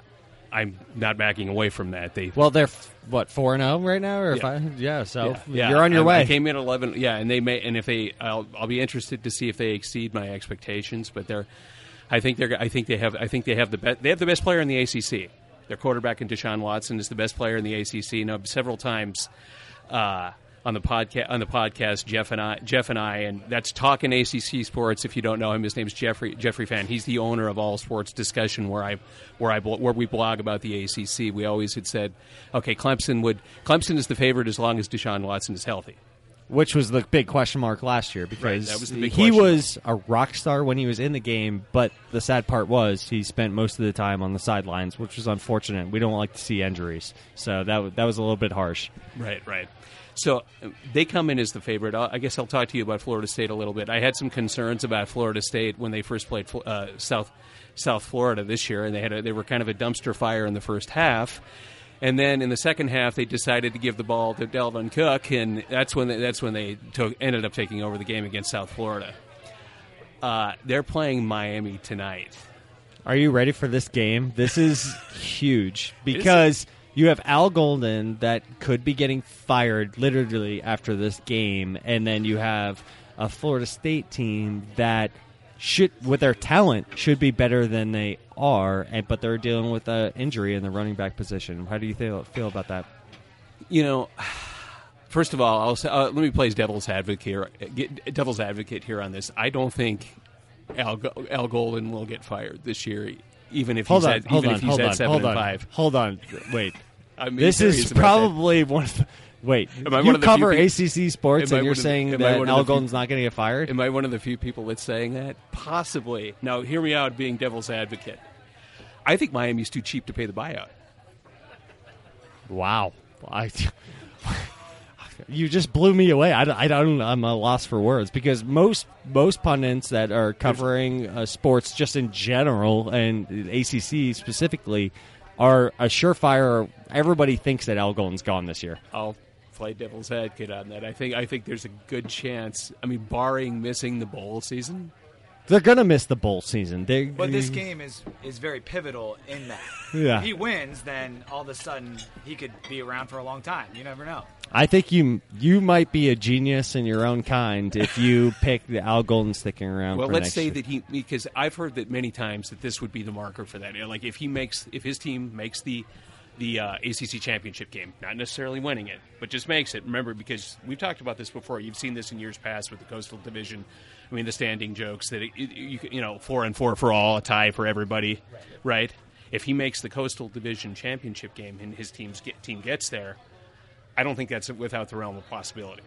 I'm not backing away from that. They Well, they're f- what four and zero right now, or Yeah. five? Yeah, so yeah, yeah, you're on your I, way. I came in eleven, yeah, and they may, and if they, I'll, I'll be interested to see if they exceed my expectations. But they're, I think they're, I think they have, I think they have the best, they have the best player in the ACC. Their quarterback in Deshaun Watson is the best player in the ACC. Now, several times uh, on the podcast, on the podcast, Jeff and I, Jeff and I, and that's talking ACC sports. If you don't know him, his name's Jeffrey Jeffrey Fan. He's the owner of All Sports Discussion, where I, where I, where we blog about the ACC. We always had said, okay, Clemson would, Clemson is the favorite as long as Deshaun Watson is healthy. which was the big question mark last year because that was he was a rock star when he was in the game, but the sad part was he spent most of the time on the sidelines, which was unfortunate. We don't like to see injuries, so that w- that was a little bit harsh. Right, right. So they come in as the favorite. I'll, guess I'll talk to you about Florida State a little bit. I had some concerns about Florida State when they first played uh, South South Florida this year, and they had a, they were kind of a dumpster fire in the first half. And then in the second half, they decided to give the ball to Dalvin Cook, and that's when they, that's when they took, ended up taking over the game against South Florida. Uh, they're playing Miami tonight. Are you ready for this game? This is huge because you have Al Golden that could be getting fired literally after this game, and then you have a Florida State team that should, with their talent, should be better than they are, and but they're dealing with an injury in the running back position. How do you feel, feel about that? you know, first of all, I'll say, uh, let me play devil's advocate here. Get, devil's advocate here on this. I don't think Al, Al Golden will get fired this year, even if Hold he's on, at, hold even on, if he's hold at on, seven hold and on, five. hold on. Wait, I'm this is probably one of the. Wait, Am I you one of the cover ACC sports, and you're one of the- saying that Al Golden's not going to get fired? Am I one of the few people that's saying that? Possibly. Now, hear me out. Being devil's advocate, I think Miami's too cheap to pay the buyout. Wow. I, you just blew me away. I, I don't. I'm a loss for words because most most pundits that are covering uh, sports just in general and ACC specifically are a surefire. Everybody thinks that Al Golden's gone this year. I'll play devil's advocate on that. I think I think there's a good chance. I mean, barring missing the bowl season, They're gonna miss the bowl season. They, But this game is is very pivotal in that. Yeah. If he wins, then all of a sudden he could be around for a long time. You never know. I think you you might be a genius in your own kind if you pick the Al Golden sticking around. Well, for let's next say year. that he because I've heard that many times that this would be the marker for that. Like if he makes if his team makes the the uh, ACC championship game, not necessarily winning it, but just makes it. Remember, because we've talked about this before. You've seen this in years past with the Coastal Division. I mean, the standing jokes that it, it, you you know four and four for all, a tie for everybody, right? If he makes the Coastal Division championship game and his team's get, team gets there, I don't think that's without the realm of possibility.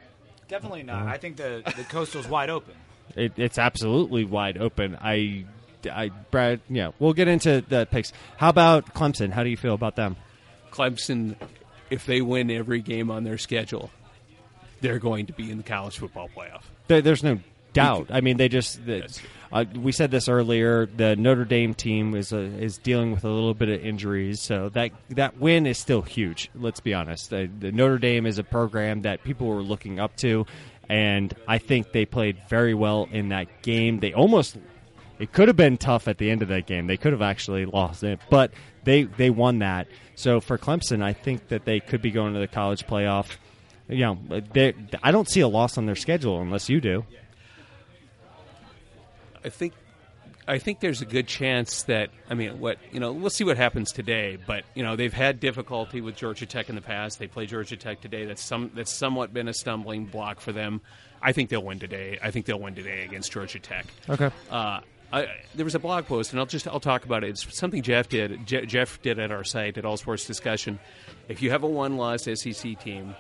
Definitely not. I think the the coastal's wide open. It, it's absolutely wide open. I, I, Brad, yeah, we'll get into the picks. How about Clemson? How do you feel about them? Clemson, if they win every game on their schedule, they're going to be in the college football playoff. There, there's no doubt. I mean, they just. The, Yes. uh, we said this earlier. The Notre Dame team is uh is dealing with a little bit of injuries, so that that win is still huge. Let's be honest. The, the Notre Dame is a program that people were looking up to, and I think they played very well in that game. They almost it could have been tough at the end of that game. They could have actually lost it, but they they won that. So for Clemson, I think that they could be going to the college playoff. You know, they- I don't see a loss on their schedule unless you do. I think I think there's a good chance that I mean what you know we'll see what happens today but you know they've had difficulty with Georgia Tech in the past they play Georgia Tech today that's some that's somewhat been a stumbling block for them I think they'll win today I think they'll win today against Georgia Tech Okay. uh, I, there was a blog post, and I'll just I'll talk about it. It's something Jeff did. Je- Jeff did at our site at All Sports Discussion. If you have a one-loss SEC team,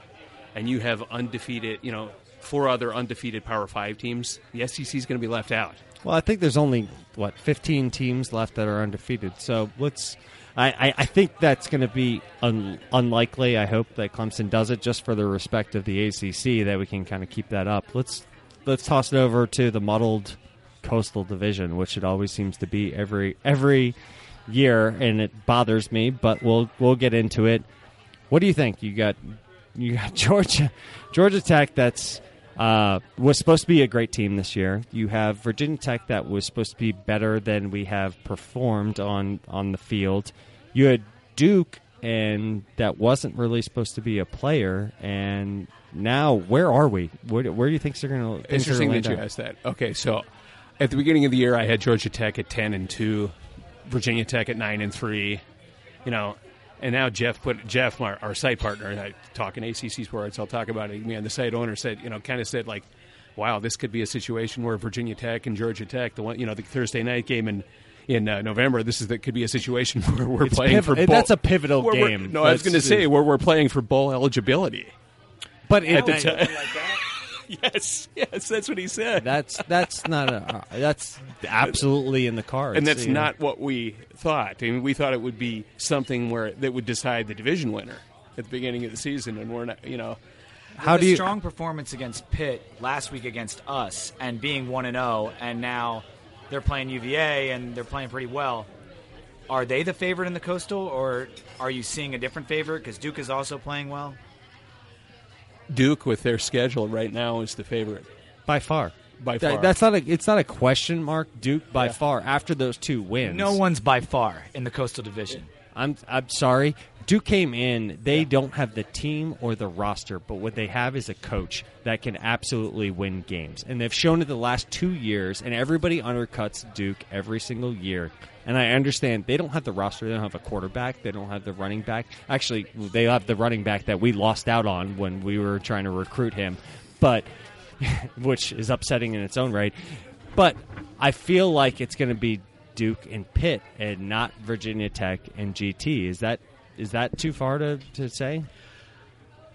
and you have undefeated, you know, four other undefeated Power Five teams, the SEC is going to be left out. Well, I think there's only what 15 teams left that are undefeated. So let's. I, I, think that's going to be un, unlikely. I hope that Clemson does it just for the respect of the ACC that we can kind of keep that up. Let's let's toss it over to the muddled Coastal Division, which it always seems to be every every year, and it bothers me. But we'll we'll get into it. What do you think? You got you got Georgia, Georgia Tech. That's uh, was supposed to be a great team this year. You have Virginia Tech that was supposed to be better than we have performed on on the field. You had Duke, and that wasn't really supposed to be a player. And now, where are we? Where, where do you think they're going to? Interesting that you asked that. Okay, so at the beginning of the year, I had Georgia Tech at ten and two, Virginia Tech at nine and three. You know, and now Jeff put Jeff, our, our site partner, and I talk in ACC Sports. I'll talk about it. Me and the site owner said, you know, kind of said like, "Wow, this could be a situation where Virginia Tech and Georgia Tech, the one, you know, the Thursday night game in in uh, November, this is that could be a situation where we're It's playing piv- for bowl. that's a pivotal where we're- game. No, I was going to say where we're playing for bowl eligibility. But At it, the time. yes, yes, that's what he said. that's that's not a uh, that's absolutely in the cards, and that's you know. not what we thought. I mean, we thought it would be something where that would decide the division winner at the beginning of the season, and we're not. You know, How do you? strong performance against Pitt last week against us, and being one and zero, and now they're playing UVA and they're playing pretty well. Are they the favorite in the Coastal, or are you seeing a different favorite because Duke is also playing well? Duke with their schedule right now is the favorite by far. by Th- far. That's not a. It's not a question mark. Duke by Yeah. far after those two wins. No one's by far in the Coastal Division. I'm. I'm sorry. Duke came in. They don't have the team or the roster, but what they have is a coach that can absolutely win games, and they've shown it the last two years. And everybody undercuts Duke every single year. And I understand they don't have the roster. They don't have a quarterback. They don't have the running back. Actually, they have the running back that we lost out on when we were trying to recruit him, but which is upsetting in its own right. But I feel like it's going to be Duke and Pitt and not Virginia Tech and GT. Is that is that too far to, to say?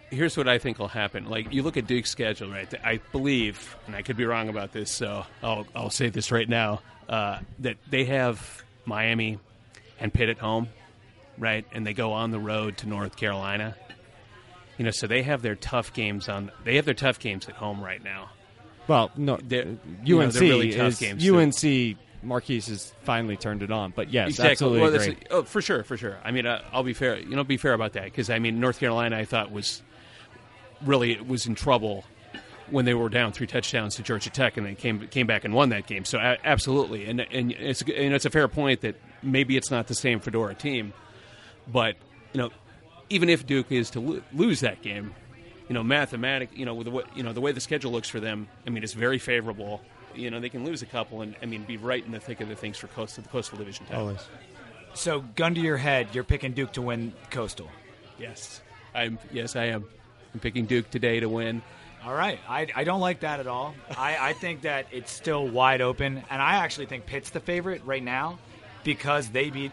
Here's what I think will happen. Like you look at Duke's schedule, right? I believe, and I could be wrong about this, so I'll I'll say this right now uh, that they have Miami and Pitt at home, right? And they go on the road to North Carolina. You know, so they have their tough games on. They have their tough games at home right now. Well, no, They're- UNC you know, really tough is games, too. UNC. Marquise has finally turned it on, but yes, exactly. absolutely Well, oh, for sure, for sure. I mean, uh, I'll be fair. You know, be fair about that because I mean, North Carolina, I thought was really was in trouble when they were down three touchdowns to Georgia Tech, and they came came back and won that game. So a- absolutely, and and it's and it's a fair point that maybe it's not the same Fedora team, but you know, even if Duke is to lo- lose that game, you know, mathematic, you know, with the way, you know the way the schedule looks for them, I mean, it's very favorable. You know, they can lose a couple and I mean be right in the thick of the things for coastal the coastal division title. Always. So, gun to your head, you're picking Duke to win Coastal. Yes, I'm. Yes, I am. I'm picking Duke today to win. All right. I, I don't like that at all. I, I think that it's still wide open. And I actually think Pitt's the favorite right now because they beat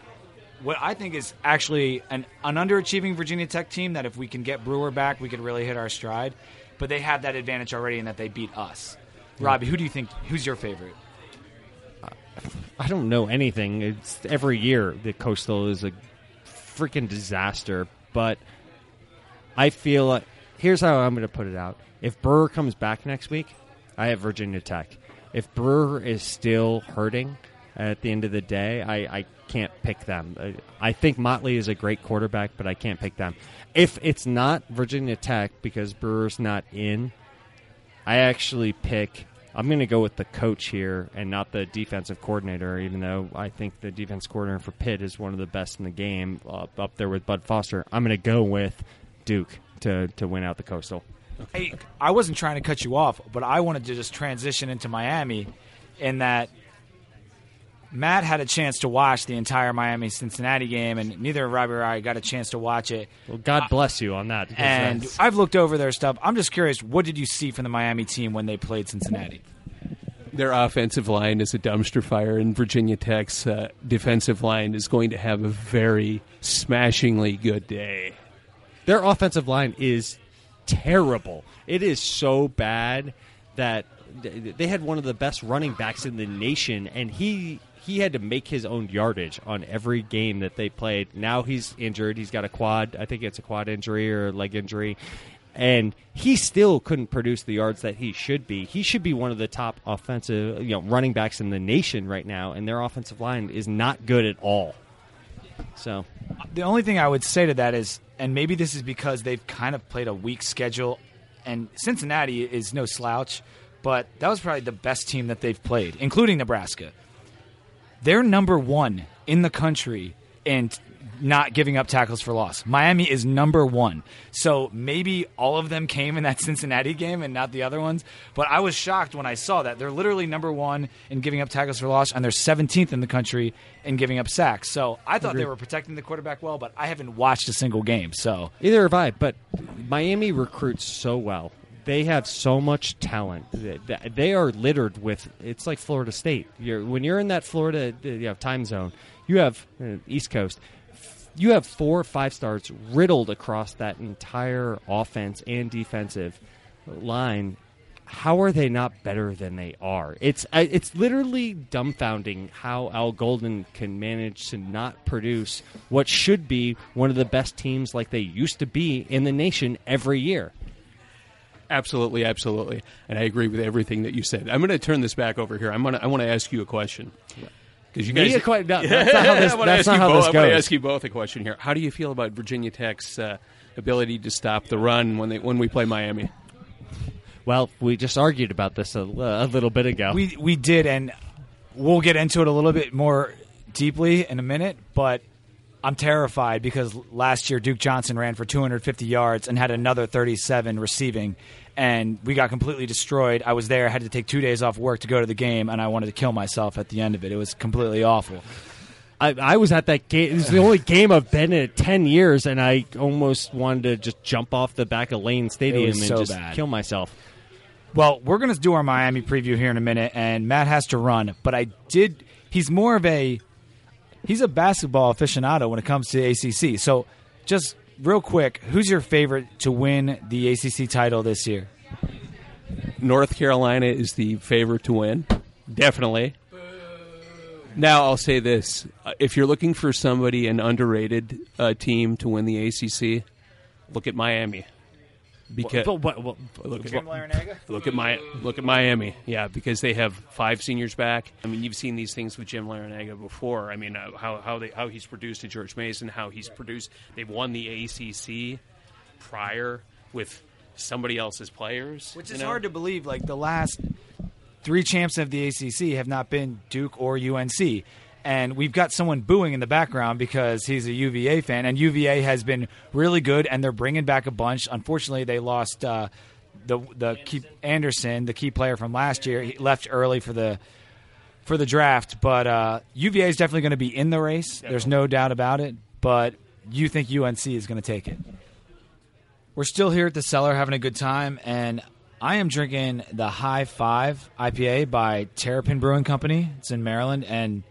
what I think is actually an, an underachieving Virginia Tech team that if we can get Brewer back, we could really hit our stride. But they have that advantage already in that they beat us. Robbie, who do you think, who's your favorite? I don't know anything. It's every year the coastal is a freaking disaster. But I feel like here's how I'm going to put it out. If Brewer comes back next week, I have Virginia Tech. If Brewer is still hurting at the end of the day, I, I can't pick them. I, think Motley is a great quarterback, but I can't pick them. If it's not Virginia Tech because Brewer's not in, I actually pick. I'm going to go with the coach here and not the defensive coordinator, even though I think the defense coordinator for Pitt is one of the best in the game, uh, up there with Bud Foster. I'm going to go with Duke to, to win out the Coastal. Hey, I wasn't trying to cut you off, but I wanted to just transition into Miami in that Matt had a chance to watch the entire Miami Cincinnati game, and neither Robbie or I got a chance to watch it. Well, God bless you on that. And that's- I've looked over their stuff. I'm just curious, what did you see from the Miami team when they played Cincinnati? Their offensive line is a dumpster fire, and Virginia Tech's uh, defensive line is going to have a very smashingly good day. their offensive line is terrible. It is so bad that they had one of the best running backs in the nation, and he he had to make his own yardage on every game that they played. Now he's injured. He's got a quad. I think it's a quad injury or a leg injury. And he still couldn't produce the yards that he should be. He should be one of the top offensive, you know, running backs in the nation right now, and their offensive line is not good at all. So The only thing I would say to that is, and maybe this is because they've kind of played a weak schedule, and Cincinnati is no slouch, but that was probably the best team that they've played, including Nebraska. They're number one in the country in not giving up tackles for loss. Miami is number one. So maybe all of them came in that Cincinnati game and not the other ones. But I was shocked when I saw that. They're literally number one in giving up tackles for loss, and they're 17th in the country in giving up sacks. So I thought they were protecting the quarterback well, but I haven't watched a single game. So Either have I, but Miami recruits so well. They have so much talent. They- are littered with. It's like Florida State. You're, when you're in that Florida you know, time zone, you have uh, East Coast. You have four or five stars riddled across that entire offense and defensive line. How are they not better than they are? It's uh, it's literally dumbfounding how Al Golden can manage to not produce what should be one of the best teams like they used to be in the nation every year. Absolutely, absolutely, and I agree with everything that you said. I'm going to turn this back over here. I'm going to I want to ask you a question because you guys. a que- no, that's not how this, I wanna that's ask not you how both, this I want to ask you both a question here. How do you feel about Virginia Tech's uh, ability to stop the run when they when we play Miami? Well, we just argued about this a, a little bit ago. we we did, and we'll get into it a little bit more deeply in a minute. But I'm terrified because last year Duke Johnson ran for 250 yards and had another 37 receiving, and we got completely destroyed. I was there, had to take two days off work to go to the game, and I wanted to kill myself at the end of it. It was completely awful. I, I was at that game. It was the only game I've been in ten years, and I almost wanted to just jump off the back of Lane Stadium and so just bad. kill myself. Well, we're going to do our Miami preview here in a minute, and Matt has to run. But I did. He's more of a he's a basketball aficionado when it comes to ACC. So, just real quick, who's your favorite to win the ACC title this year? North Carolina is the favorite to win, definitely. Now I'll say this: Uh, if you're looking for somebody an underrated uh, team to win the ACC, look at Miami. Because But what, what, look, at, look at my look at Miami, yeah, because they have five seniors back. I mean, you've seen these things with Jim Larrañaga before. I mean, uh, how how they how he's produced at George Mason, how he's produced. They've won the ACC prior with somebody else's players, Which is know? hard to believe. Like the last three champs of the ACC have not been Duke or UNC. And we've got someone booing in the background because he's a UVA fan, and UVA has been really good, and they're bringing back a bunch. Unfortunately, they lost uh, the the key, Anderson, the key player from last year. He left early for the for the draft, but uh, UVA is definitely going to be in the race. There's no doubt about it. But you think UNC is going to take it? We're still here at the cellar having a good time, and I am drinking the High Five IPA by Terrapin Brewing Company. It's in Maryland, and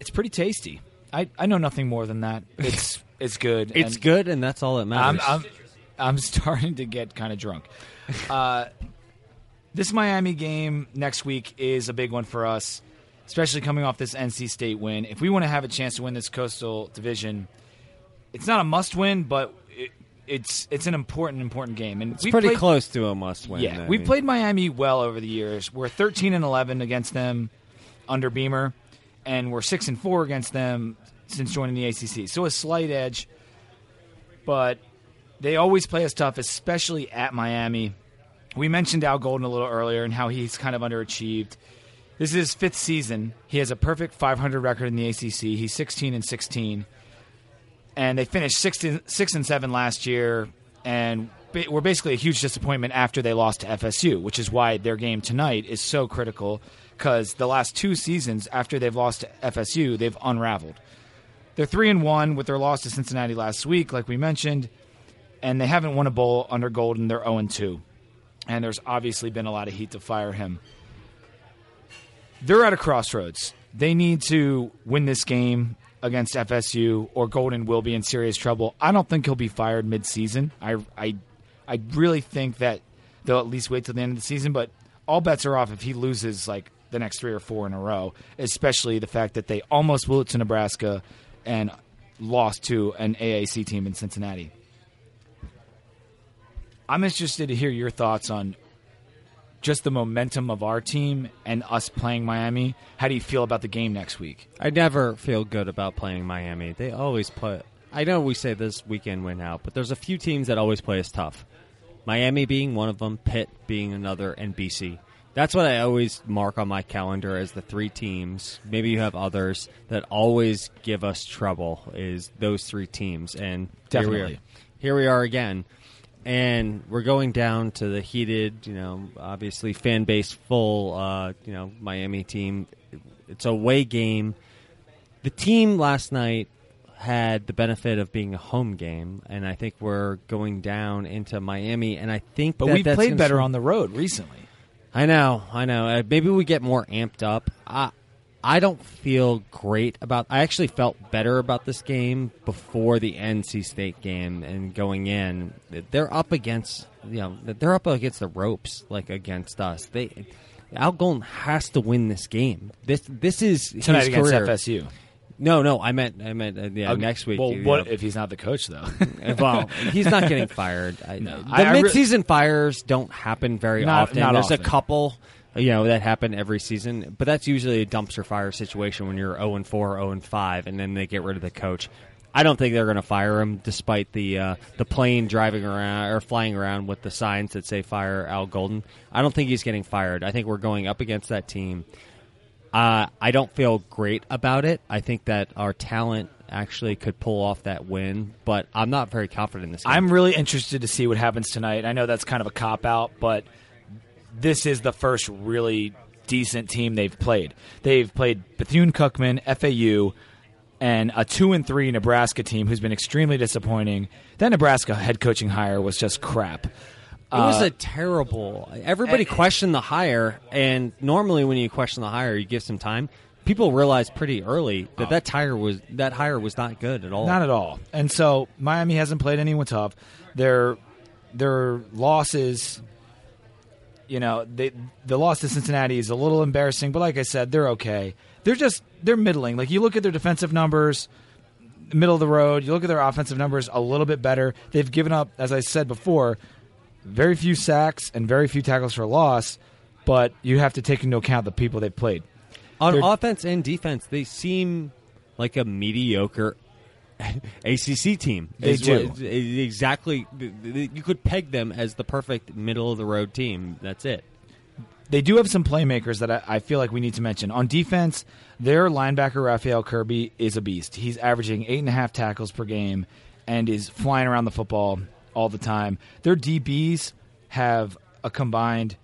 it's pretty tasty. I, I know nothing more than that. It's it's good. it's and good, and that's all that I'm matters. I'm, I'm starting to get kind of drunk. Uh, this Miami game next week is a big one for us, especially coming off this NC State win. If we want to have a chance to win this Coastal Division, it's not a must win, but it, it's it's an important important game. And it's we pretty played, close to a must win. Yeah, we've played Miami well over the years. We're 13 and 11 against them under Beamer, and we're six and four against them since joining the ACC. So a slight edge, but they always play us tough, especially at Miami. We mentioned Al Golden a little earlier and how he's kind of underachieved. This is his fifth season. He has a perfect 500 record in the ACC. He's 16 and 16, and they finished six six and seven last year, and were basically a huge disappointment after they lost to FSU, which is why their game tonight is so critical. Because the last two seasons after they've lost to FSU, they've unraveled. They're three and one with their loss to Cincinnati last week, like we mentioned, and they haven't won a bowl under Golden. They're 0 and 2. And there's obviously been a lot of heat to fire him. They're at a crossroads. They need to win this game against FSU, or Golden will be in serious trouble. I don't think he'll be fired mid-season. I, I, I really think that they'll at least wait till the end of the season. But all bets are off if he loses like the next three or four in a row. Especially the fact that they almost blew it to Nebraska and lost to an AAC team in Cincinnati. I'm interested to hear your thoughts on just the momentum of our team and us playing Miami. How do you feel about the game next week? I never feel good about playing Miami. They always put I know we say this weekend win out, but there's a few teams that always play us tough. Miami being one of them, Pitt being another, and BC. That's what I always mark on my calendar as the three teams. Maybe you have others that always give us trouble. Is those three teams, and here we Definitely. are, here we are again, and we're going down to the heated, you know, obviously fan base full, uh, you know, Miami team. It's a away game. The team last night had the benefit of being a home game, and I think we're going down into Miami, and I think But that we've played better on the road recently. I know, I know. Uh, maybe we get more amped up. I, I don't feel great about. I actually felt better about this game before the NC State game and going in. They're up against, you know, they're up against the ropes, like against us. They, Al Golden has to win this game. This, this is Tonight his against career. FSU. No, no, I meant, I meant, uh, yeah, Okay, next week. Well, you what know. if he's not the coach though? well, he's not getting fired. I, No, the I- I re- mid-season fires don't happen very Not- often. not There's often. a couple, you know, that happen every season, but that's usually a dumpster fire situation when you're 0 and 4, 0 and 5, and then they get rid of the coach. I don't think they're going to fire him, despite the uh, the plane driving around or flying around with the signs that say "Fire Al Golden." I don't think he's getting fired. I think we're going up against that team. Uh, I don't feel great about it. I think that our talent actually could pull off that win, but I'm not very confident in this. Game. I'm really interested to see what happens tonight. I know that's kind of a cop out, but this is the first really decent team they've played. They've played Bethune Cookman, FAU, and a two and three Nebraska team who's been extremely disappointing. That Nebraska head coaching hire was just crap. It was Uh, a terrible. Everybody and- questioned the hire, and normally when you question the hire, you give some time. People realize pretty early that that tire was that hire was not good at all. Not at all. And so Miami hasn't played anyone tough. Their their losses, you know, they the loss to Cincinnati is a little embarrassing, but like I said, they're okay. They're just they're middling. Like you look at their defensive numbers, middle of the road. You look at their offensive numbers, a little bit better. They've given up, as I said before, very few sacks and very few tackles for loss. But you have to take into account the people they've played. On They're- offense and defense, they seem like a mediocre ACC team. They Is do. what- exactly. You could peg them as the perfect middle of the road team. That's it. they do have some playmakers that I, I feel like we need to mention. On defense, their linebacker Raphael Kirby is a beast. He's averaging eight and a half tackles per game and is flying around the football all the time. Their DBs have a combined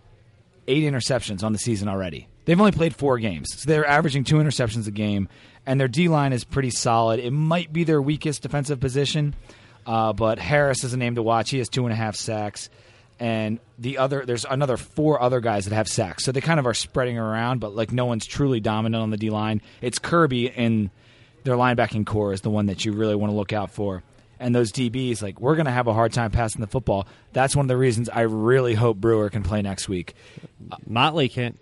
eight interceptions on the season already. They've only played four games, so they're averaging two interceptions a game, and their D line is pretty solid. It might be their weakest defensive position, uh, but Harris is a name to watch. He has two and a half sacks, and the other there's another four other guys that have sacks. So they kind of are spreading around, but like no one's truly dominant on the D line. It's Kirby and their linebacking core is the one that you really want to look out for. And those DBs, like we're going to have a hard time passing the football. That's one of the reasons I really hope Brewer can play next week. Motley can't.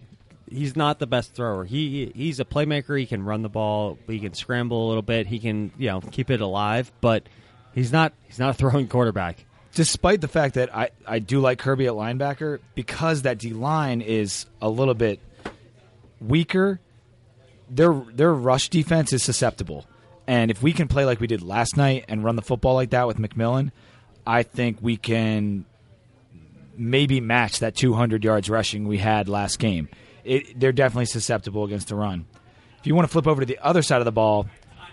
He's not the best thrower. He he's a playmaker. He can run the ball. He can scramble a little bit. He can you know keep it alive. But he's not he's not a throwing quarterback. despite the fact that I, I do like Kirby at linebacker, because that D line is a little bit weaker, their their rush defense is susceptible. And if we can play like we did last night and run the football like that with McMillian, I think we can maybe match that 200 yards rushing we had last game. It, they're definitely susceptible against the run. If you want to flip over to the other side of the ball,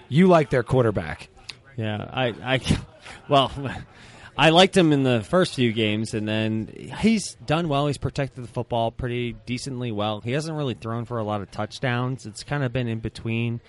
you like their quarterback. Yeah, I, I, well, I liked him in the first few games, and then he's done well. He's protected the football pretty decently well. He hasn't really thrown for a lot of touchdowns. It's kind of been in between.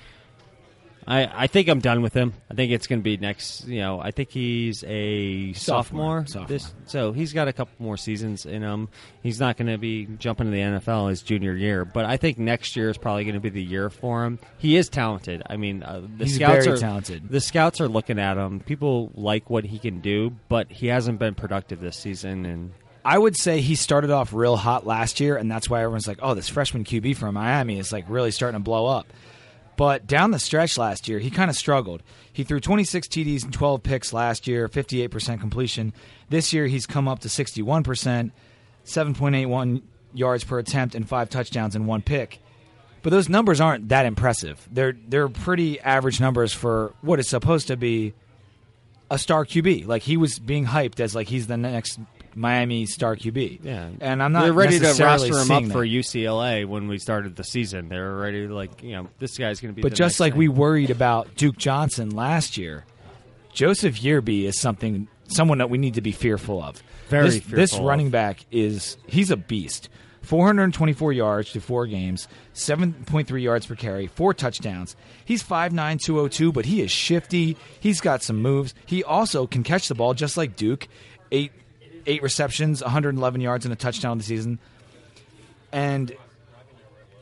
I, I think I'm done with him. I think it's going to be next. You know, I think he's a sophomore. Sophomore, sophomore. This, so he's got a couple more seasons in him. He's not going to be jumping to the NFL his junior year, but I think next year is probably going to be the year for him. He is talented. I mean, uh, the He's scouts are talented. The scouts are looking at him. People like what he can do, but he hasn't been productive this season. And I would say he started off real hot last year, and that's why everyone's like, "Oh, this freshman QB from Miami is like really starting to blow up." But down the stretch last year, he kind of struggled. He threw 26 TDs and 12 picks last year, 58% completion. This year, he's come up to 61%, 7.81 yards per attempt, and five touchdowns and one pick. But those numbers aren't that impressive. They're they're pretty average numbers for what is supposed to be a star QB. Like he was being hyped as like he's the next Miami star QB. Yeah, and I'm not They're ready to roster him up seeing for. UCLA when we started the season. They were ready like, you know, this guy's going to be. But just like thing. we worried about Duke Johnson last year, Joseph Yearby is something someone that we need to be fearful of. Very this, this running of. back is he's a beast. 424 yards to four games, 7.3 yards per carry, four touchdowns. He's 5'9", 202, but he is shifty. He's got some moves. He also can catch the ball just like Duke. Eight eight receptions, 111 yards, and a touchdown this season. And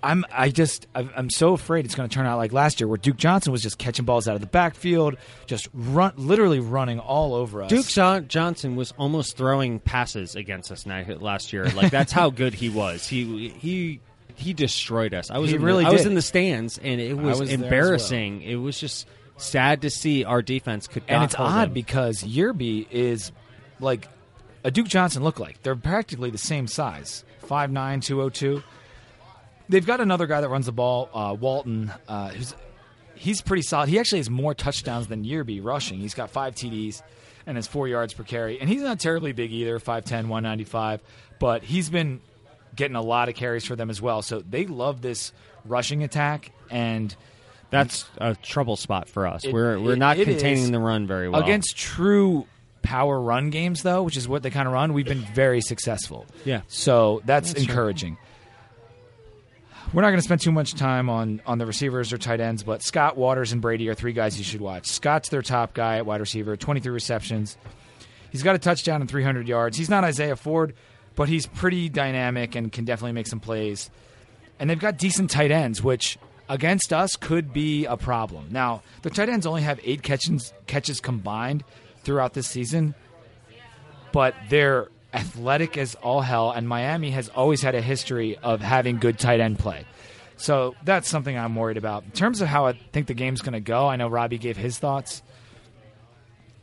I'm I just I'm so afraid it's going to turn out like last year, where Duke Johnson was just catching balls out of the backfield, just run, literally running all over us. Duke John- Johnson was almost throwing passes against us last year. Like that's how good he was. He he he destroyed us. I was He in really the, I was in the stands, and it was, was embarrassing. It was just sad to see our defense could. and not it's odd him. because Yearby is like a Duke Johnson look like. They're practically the same size, 5'9", 202. They've got another guy that runs the ball, uh, Walton, uh, who's he's pretty solid. He actually has more touchdowns than Yearby rushing. He's got five TDs and has four yards per carry. And he's not terribly big either, 5'10", 195. But he's been getting a lot of carries for them as well. So they love this rushing attack. And that's a trouble spot for us. It- we're we're it- not it containing the run very well against true power run games, though, which is what they kind of run, we've been very successful. Yeah. So that's, That's true. encouraging. We're not going to spend too much time on, on the receivers or tight ends, but Scott, Waters, and Brady are three guys you should watch. Scott's their top guy at wide receiver, 23 receptions. He's got a touchdown and 300 yards. He's not Isaiah Ford, but he's pretty dynamic and can definitely make some plays. And they've got decent tight ends, which against us could be a problem. Now, the tight ends only have eight catches, catches combined throughout this season, but they're athletic as all hell, and Miami has always had a history of having good tight end play. So that's something I'm worried about. In terms of how I think the game's going to go, I know Robbie gave his thoughts.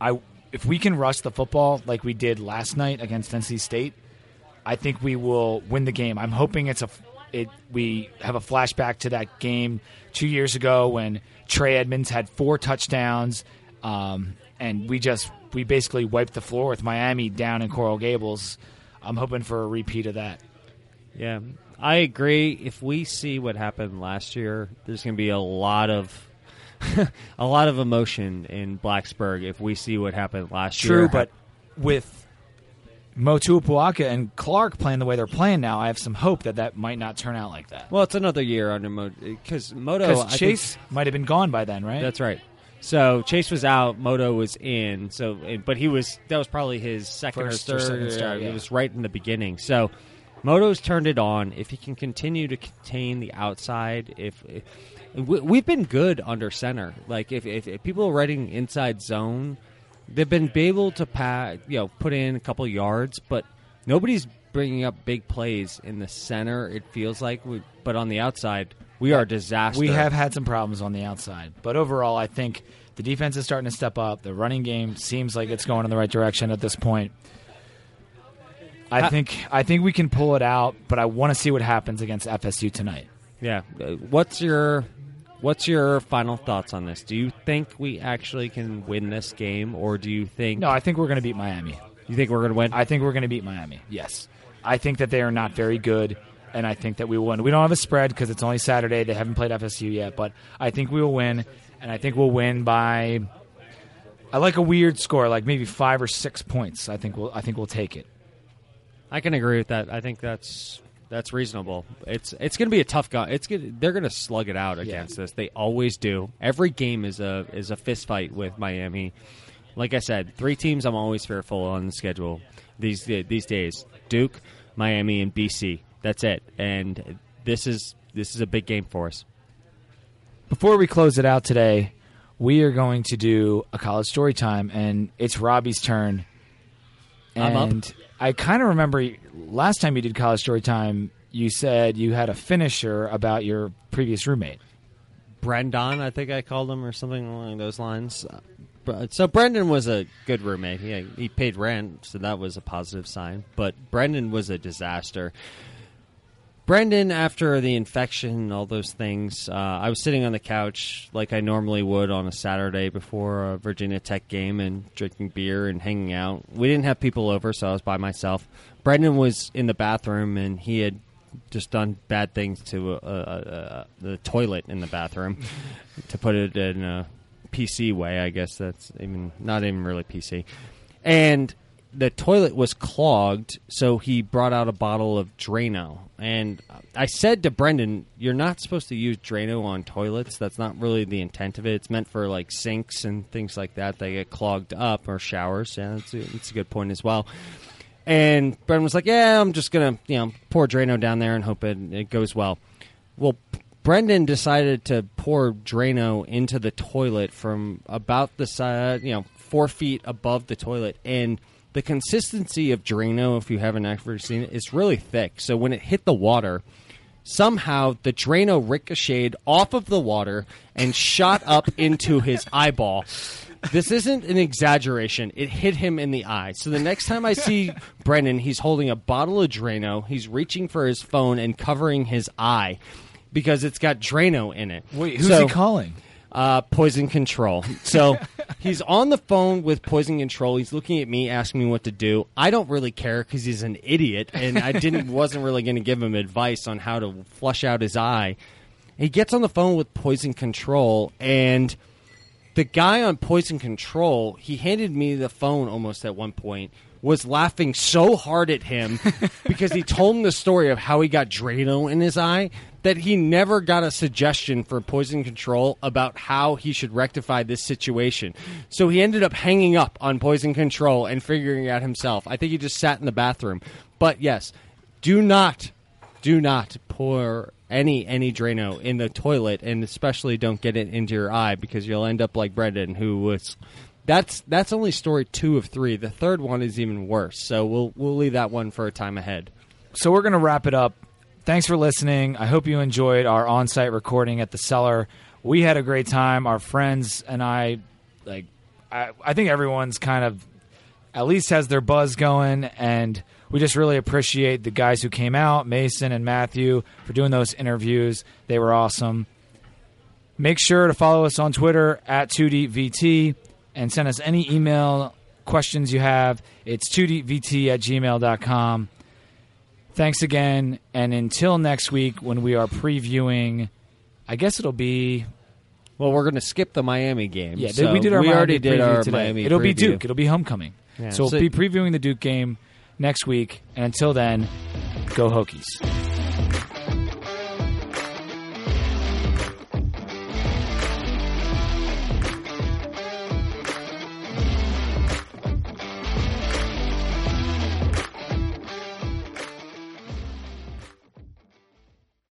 I if we can rush the football like we did last night against NC State, I think we will win the game. I'm hoping it's a it we have a flashback to that game two years ago when Trey Edmunds had four touchdowns, um, and we just we basically wiped the floor with Miami down in Coral Gables. I'm hoping for a repeat of that. Yeah, I agree. If we see what happened last year, there's going to be a lot of a lot of emotion in Blacksburg if we see what happened last year. True, but with Motuapuaka and Clarke playing the way they're playing now, I have some hope that that might not turn out like that. well, it's another year under Moto because Moto. Think- Chase might have been gone by then, right? that's right. So Chase was out, Moto was in. So, but he was that was probably his second First or third. start, yeah. It was right in the beginning. So Moto's turned it on. If he can continue to contain the outside, if, if we, we've been good under center, like if, if, if people are writing inside zone, they've been able to pass, you know, put in a couple yards, but nobody's bringing up big plays in the center. It feels like, we, but on the outside, we are disaster. We have had some problems on the outside, but overall, I think the defense is starting to step up. The running game seems like it's going in the right direction at this point. I think I think we can pull it out, but I want to see what happens against FSU tonight. Yeah. Uh, What's your What's your final thoughts on this? Do you think we actually can win this game, or do you think No, I think we're going to beat Miami. you think we're going to win? I think we're going to beat Miami. Yes, I think that they are not very good, and I think that we will win. We don't have a spread because it's only Saturday. They haven't played FSU yet, but I think we will win, and I think we'll win by. I like a weird score, like maybe five or six points. I think we'll. I think we'll take it. I can agree with that. I think that's that's reasonable. It's it's going to be a tough guy. It's gonna, they're going to slug it out against us. They always do. Every game is a is a fist fight with Miami. Like I said, three teams I'm always fearful on the schedule these these days: Duke, Miami, and BC. That's it. And this is this is a big game for us. Before we close it out today, we are going to do a college story time, and it's Robbie's turn. I'm up. And I kind of remember last time you did college story time, you said you had a finisher about your previous roommate. Brendan, I think I called him, or something along those lines. Uh, So Brendan was a good roommate. He he paid rent, so that was a positive sign. But Brendan was a disaster. Brendan, after the infection all those things, uh, I was sitting on the couch like I normally would on a Saturday before a Virginia Tech game and drinking beer and hanging out. We didn't have people over, so I was by myself. Brendan was in the bathroom and he had just done bad things to uh, uh, uh, the toilet in the bathroom, to put it in a PC way. I guess that's even not even really PC, and the toilet was clogged, so he brought out a bottle of Drano. And I said to Brendan, "You're not supposed to use Drano on toilets. That's not really the intent of it. It's meant for like sinks and things like that. They get clogged up or showers. Yeah, that's a, that's a good point as well." And Brendan was like, "Yeah, I'm just gonna you know pour Drano down there and hope it, it goes well." Well, Brendan decided to pour Drano into the toilet from about the side, you know, four feet above the toilet, and the consistency of Drano, if you haven't ever seen it, is really thick. So when it hit the water, somehow the Drano ricocheted off of the water and shot up into his eyeball. This isn't an exaggeration. It hit him in the eye. So the next time I see Brendan, he's holding a bottle of Drano. He's reaching for his phone and covering his eye because it's got Drano in it. Wait, who's So- he calling? Uh, poison control. So he's on the phone with poison control. He's looking at me, asking me what to do. I don't really care because he's an idiot, and I didn't wasn't really going to give him advice on how to flush out his eye. He gets on the phone with poison control, and the guy on poison control he handed me the phone almost at one point was laughing so hard at him because he told him the story of how he got Drano in his eye that he never got a suggestion for poison control about how he should rectify this situation. So he ended up hanging up on poison control and figuring it out himself. I think he just sat in the bathroom. But yes, do not do not pour any any Drano in the toilet, and especially don't get it into your eye because you'll end up like Brendan, who was. That's that's only story two of three. The third one is even worse. So we'll we'll leave that one for a time ahead. So we're to wrap it up. Thanks for listening. I hope you enjoyed our on-site recording at the cellar. We had a great time. Our friends and I, like, I, I think everyone's kind of at least has their buzz going, and we just really appreciate the guys who came out, Mason and Matthew, for doing those interviews. They were awesome. Make sure to follow us on Twitter at 2DVT and send us any email questions you have. It's 2DVT at gmail.com. Thanks again. And until next week when we are previewing, I guess it'll be. Well, we're going to skip the Miami game. Yeah, so we did our we Miami already did our today. Miami. It'll be. Duke. It'll be homecoming. Yeah. So we'll be previewing the Duke game next week. And until then, go Hokies.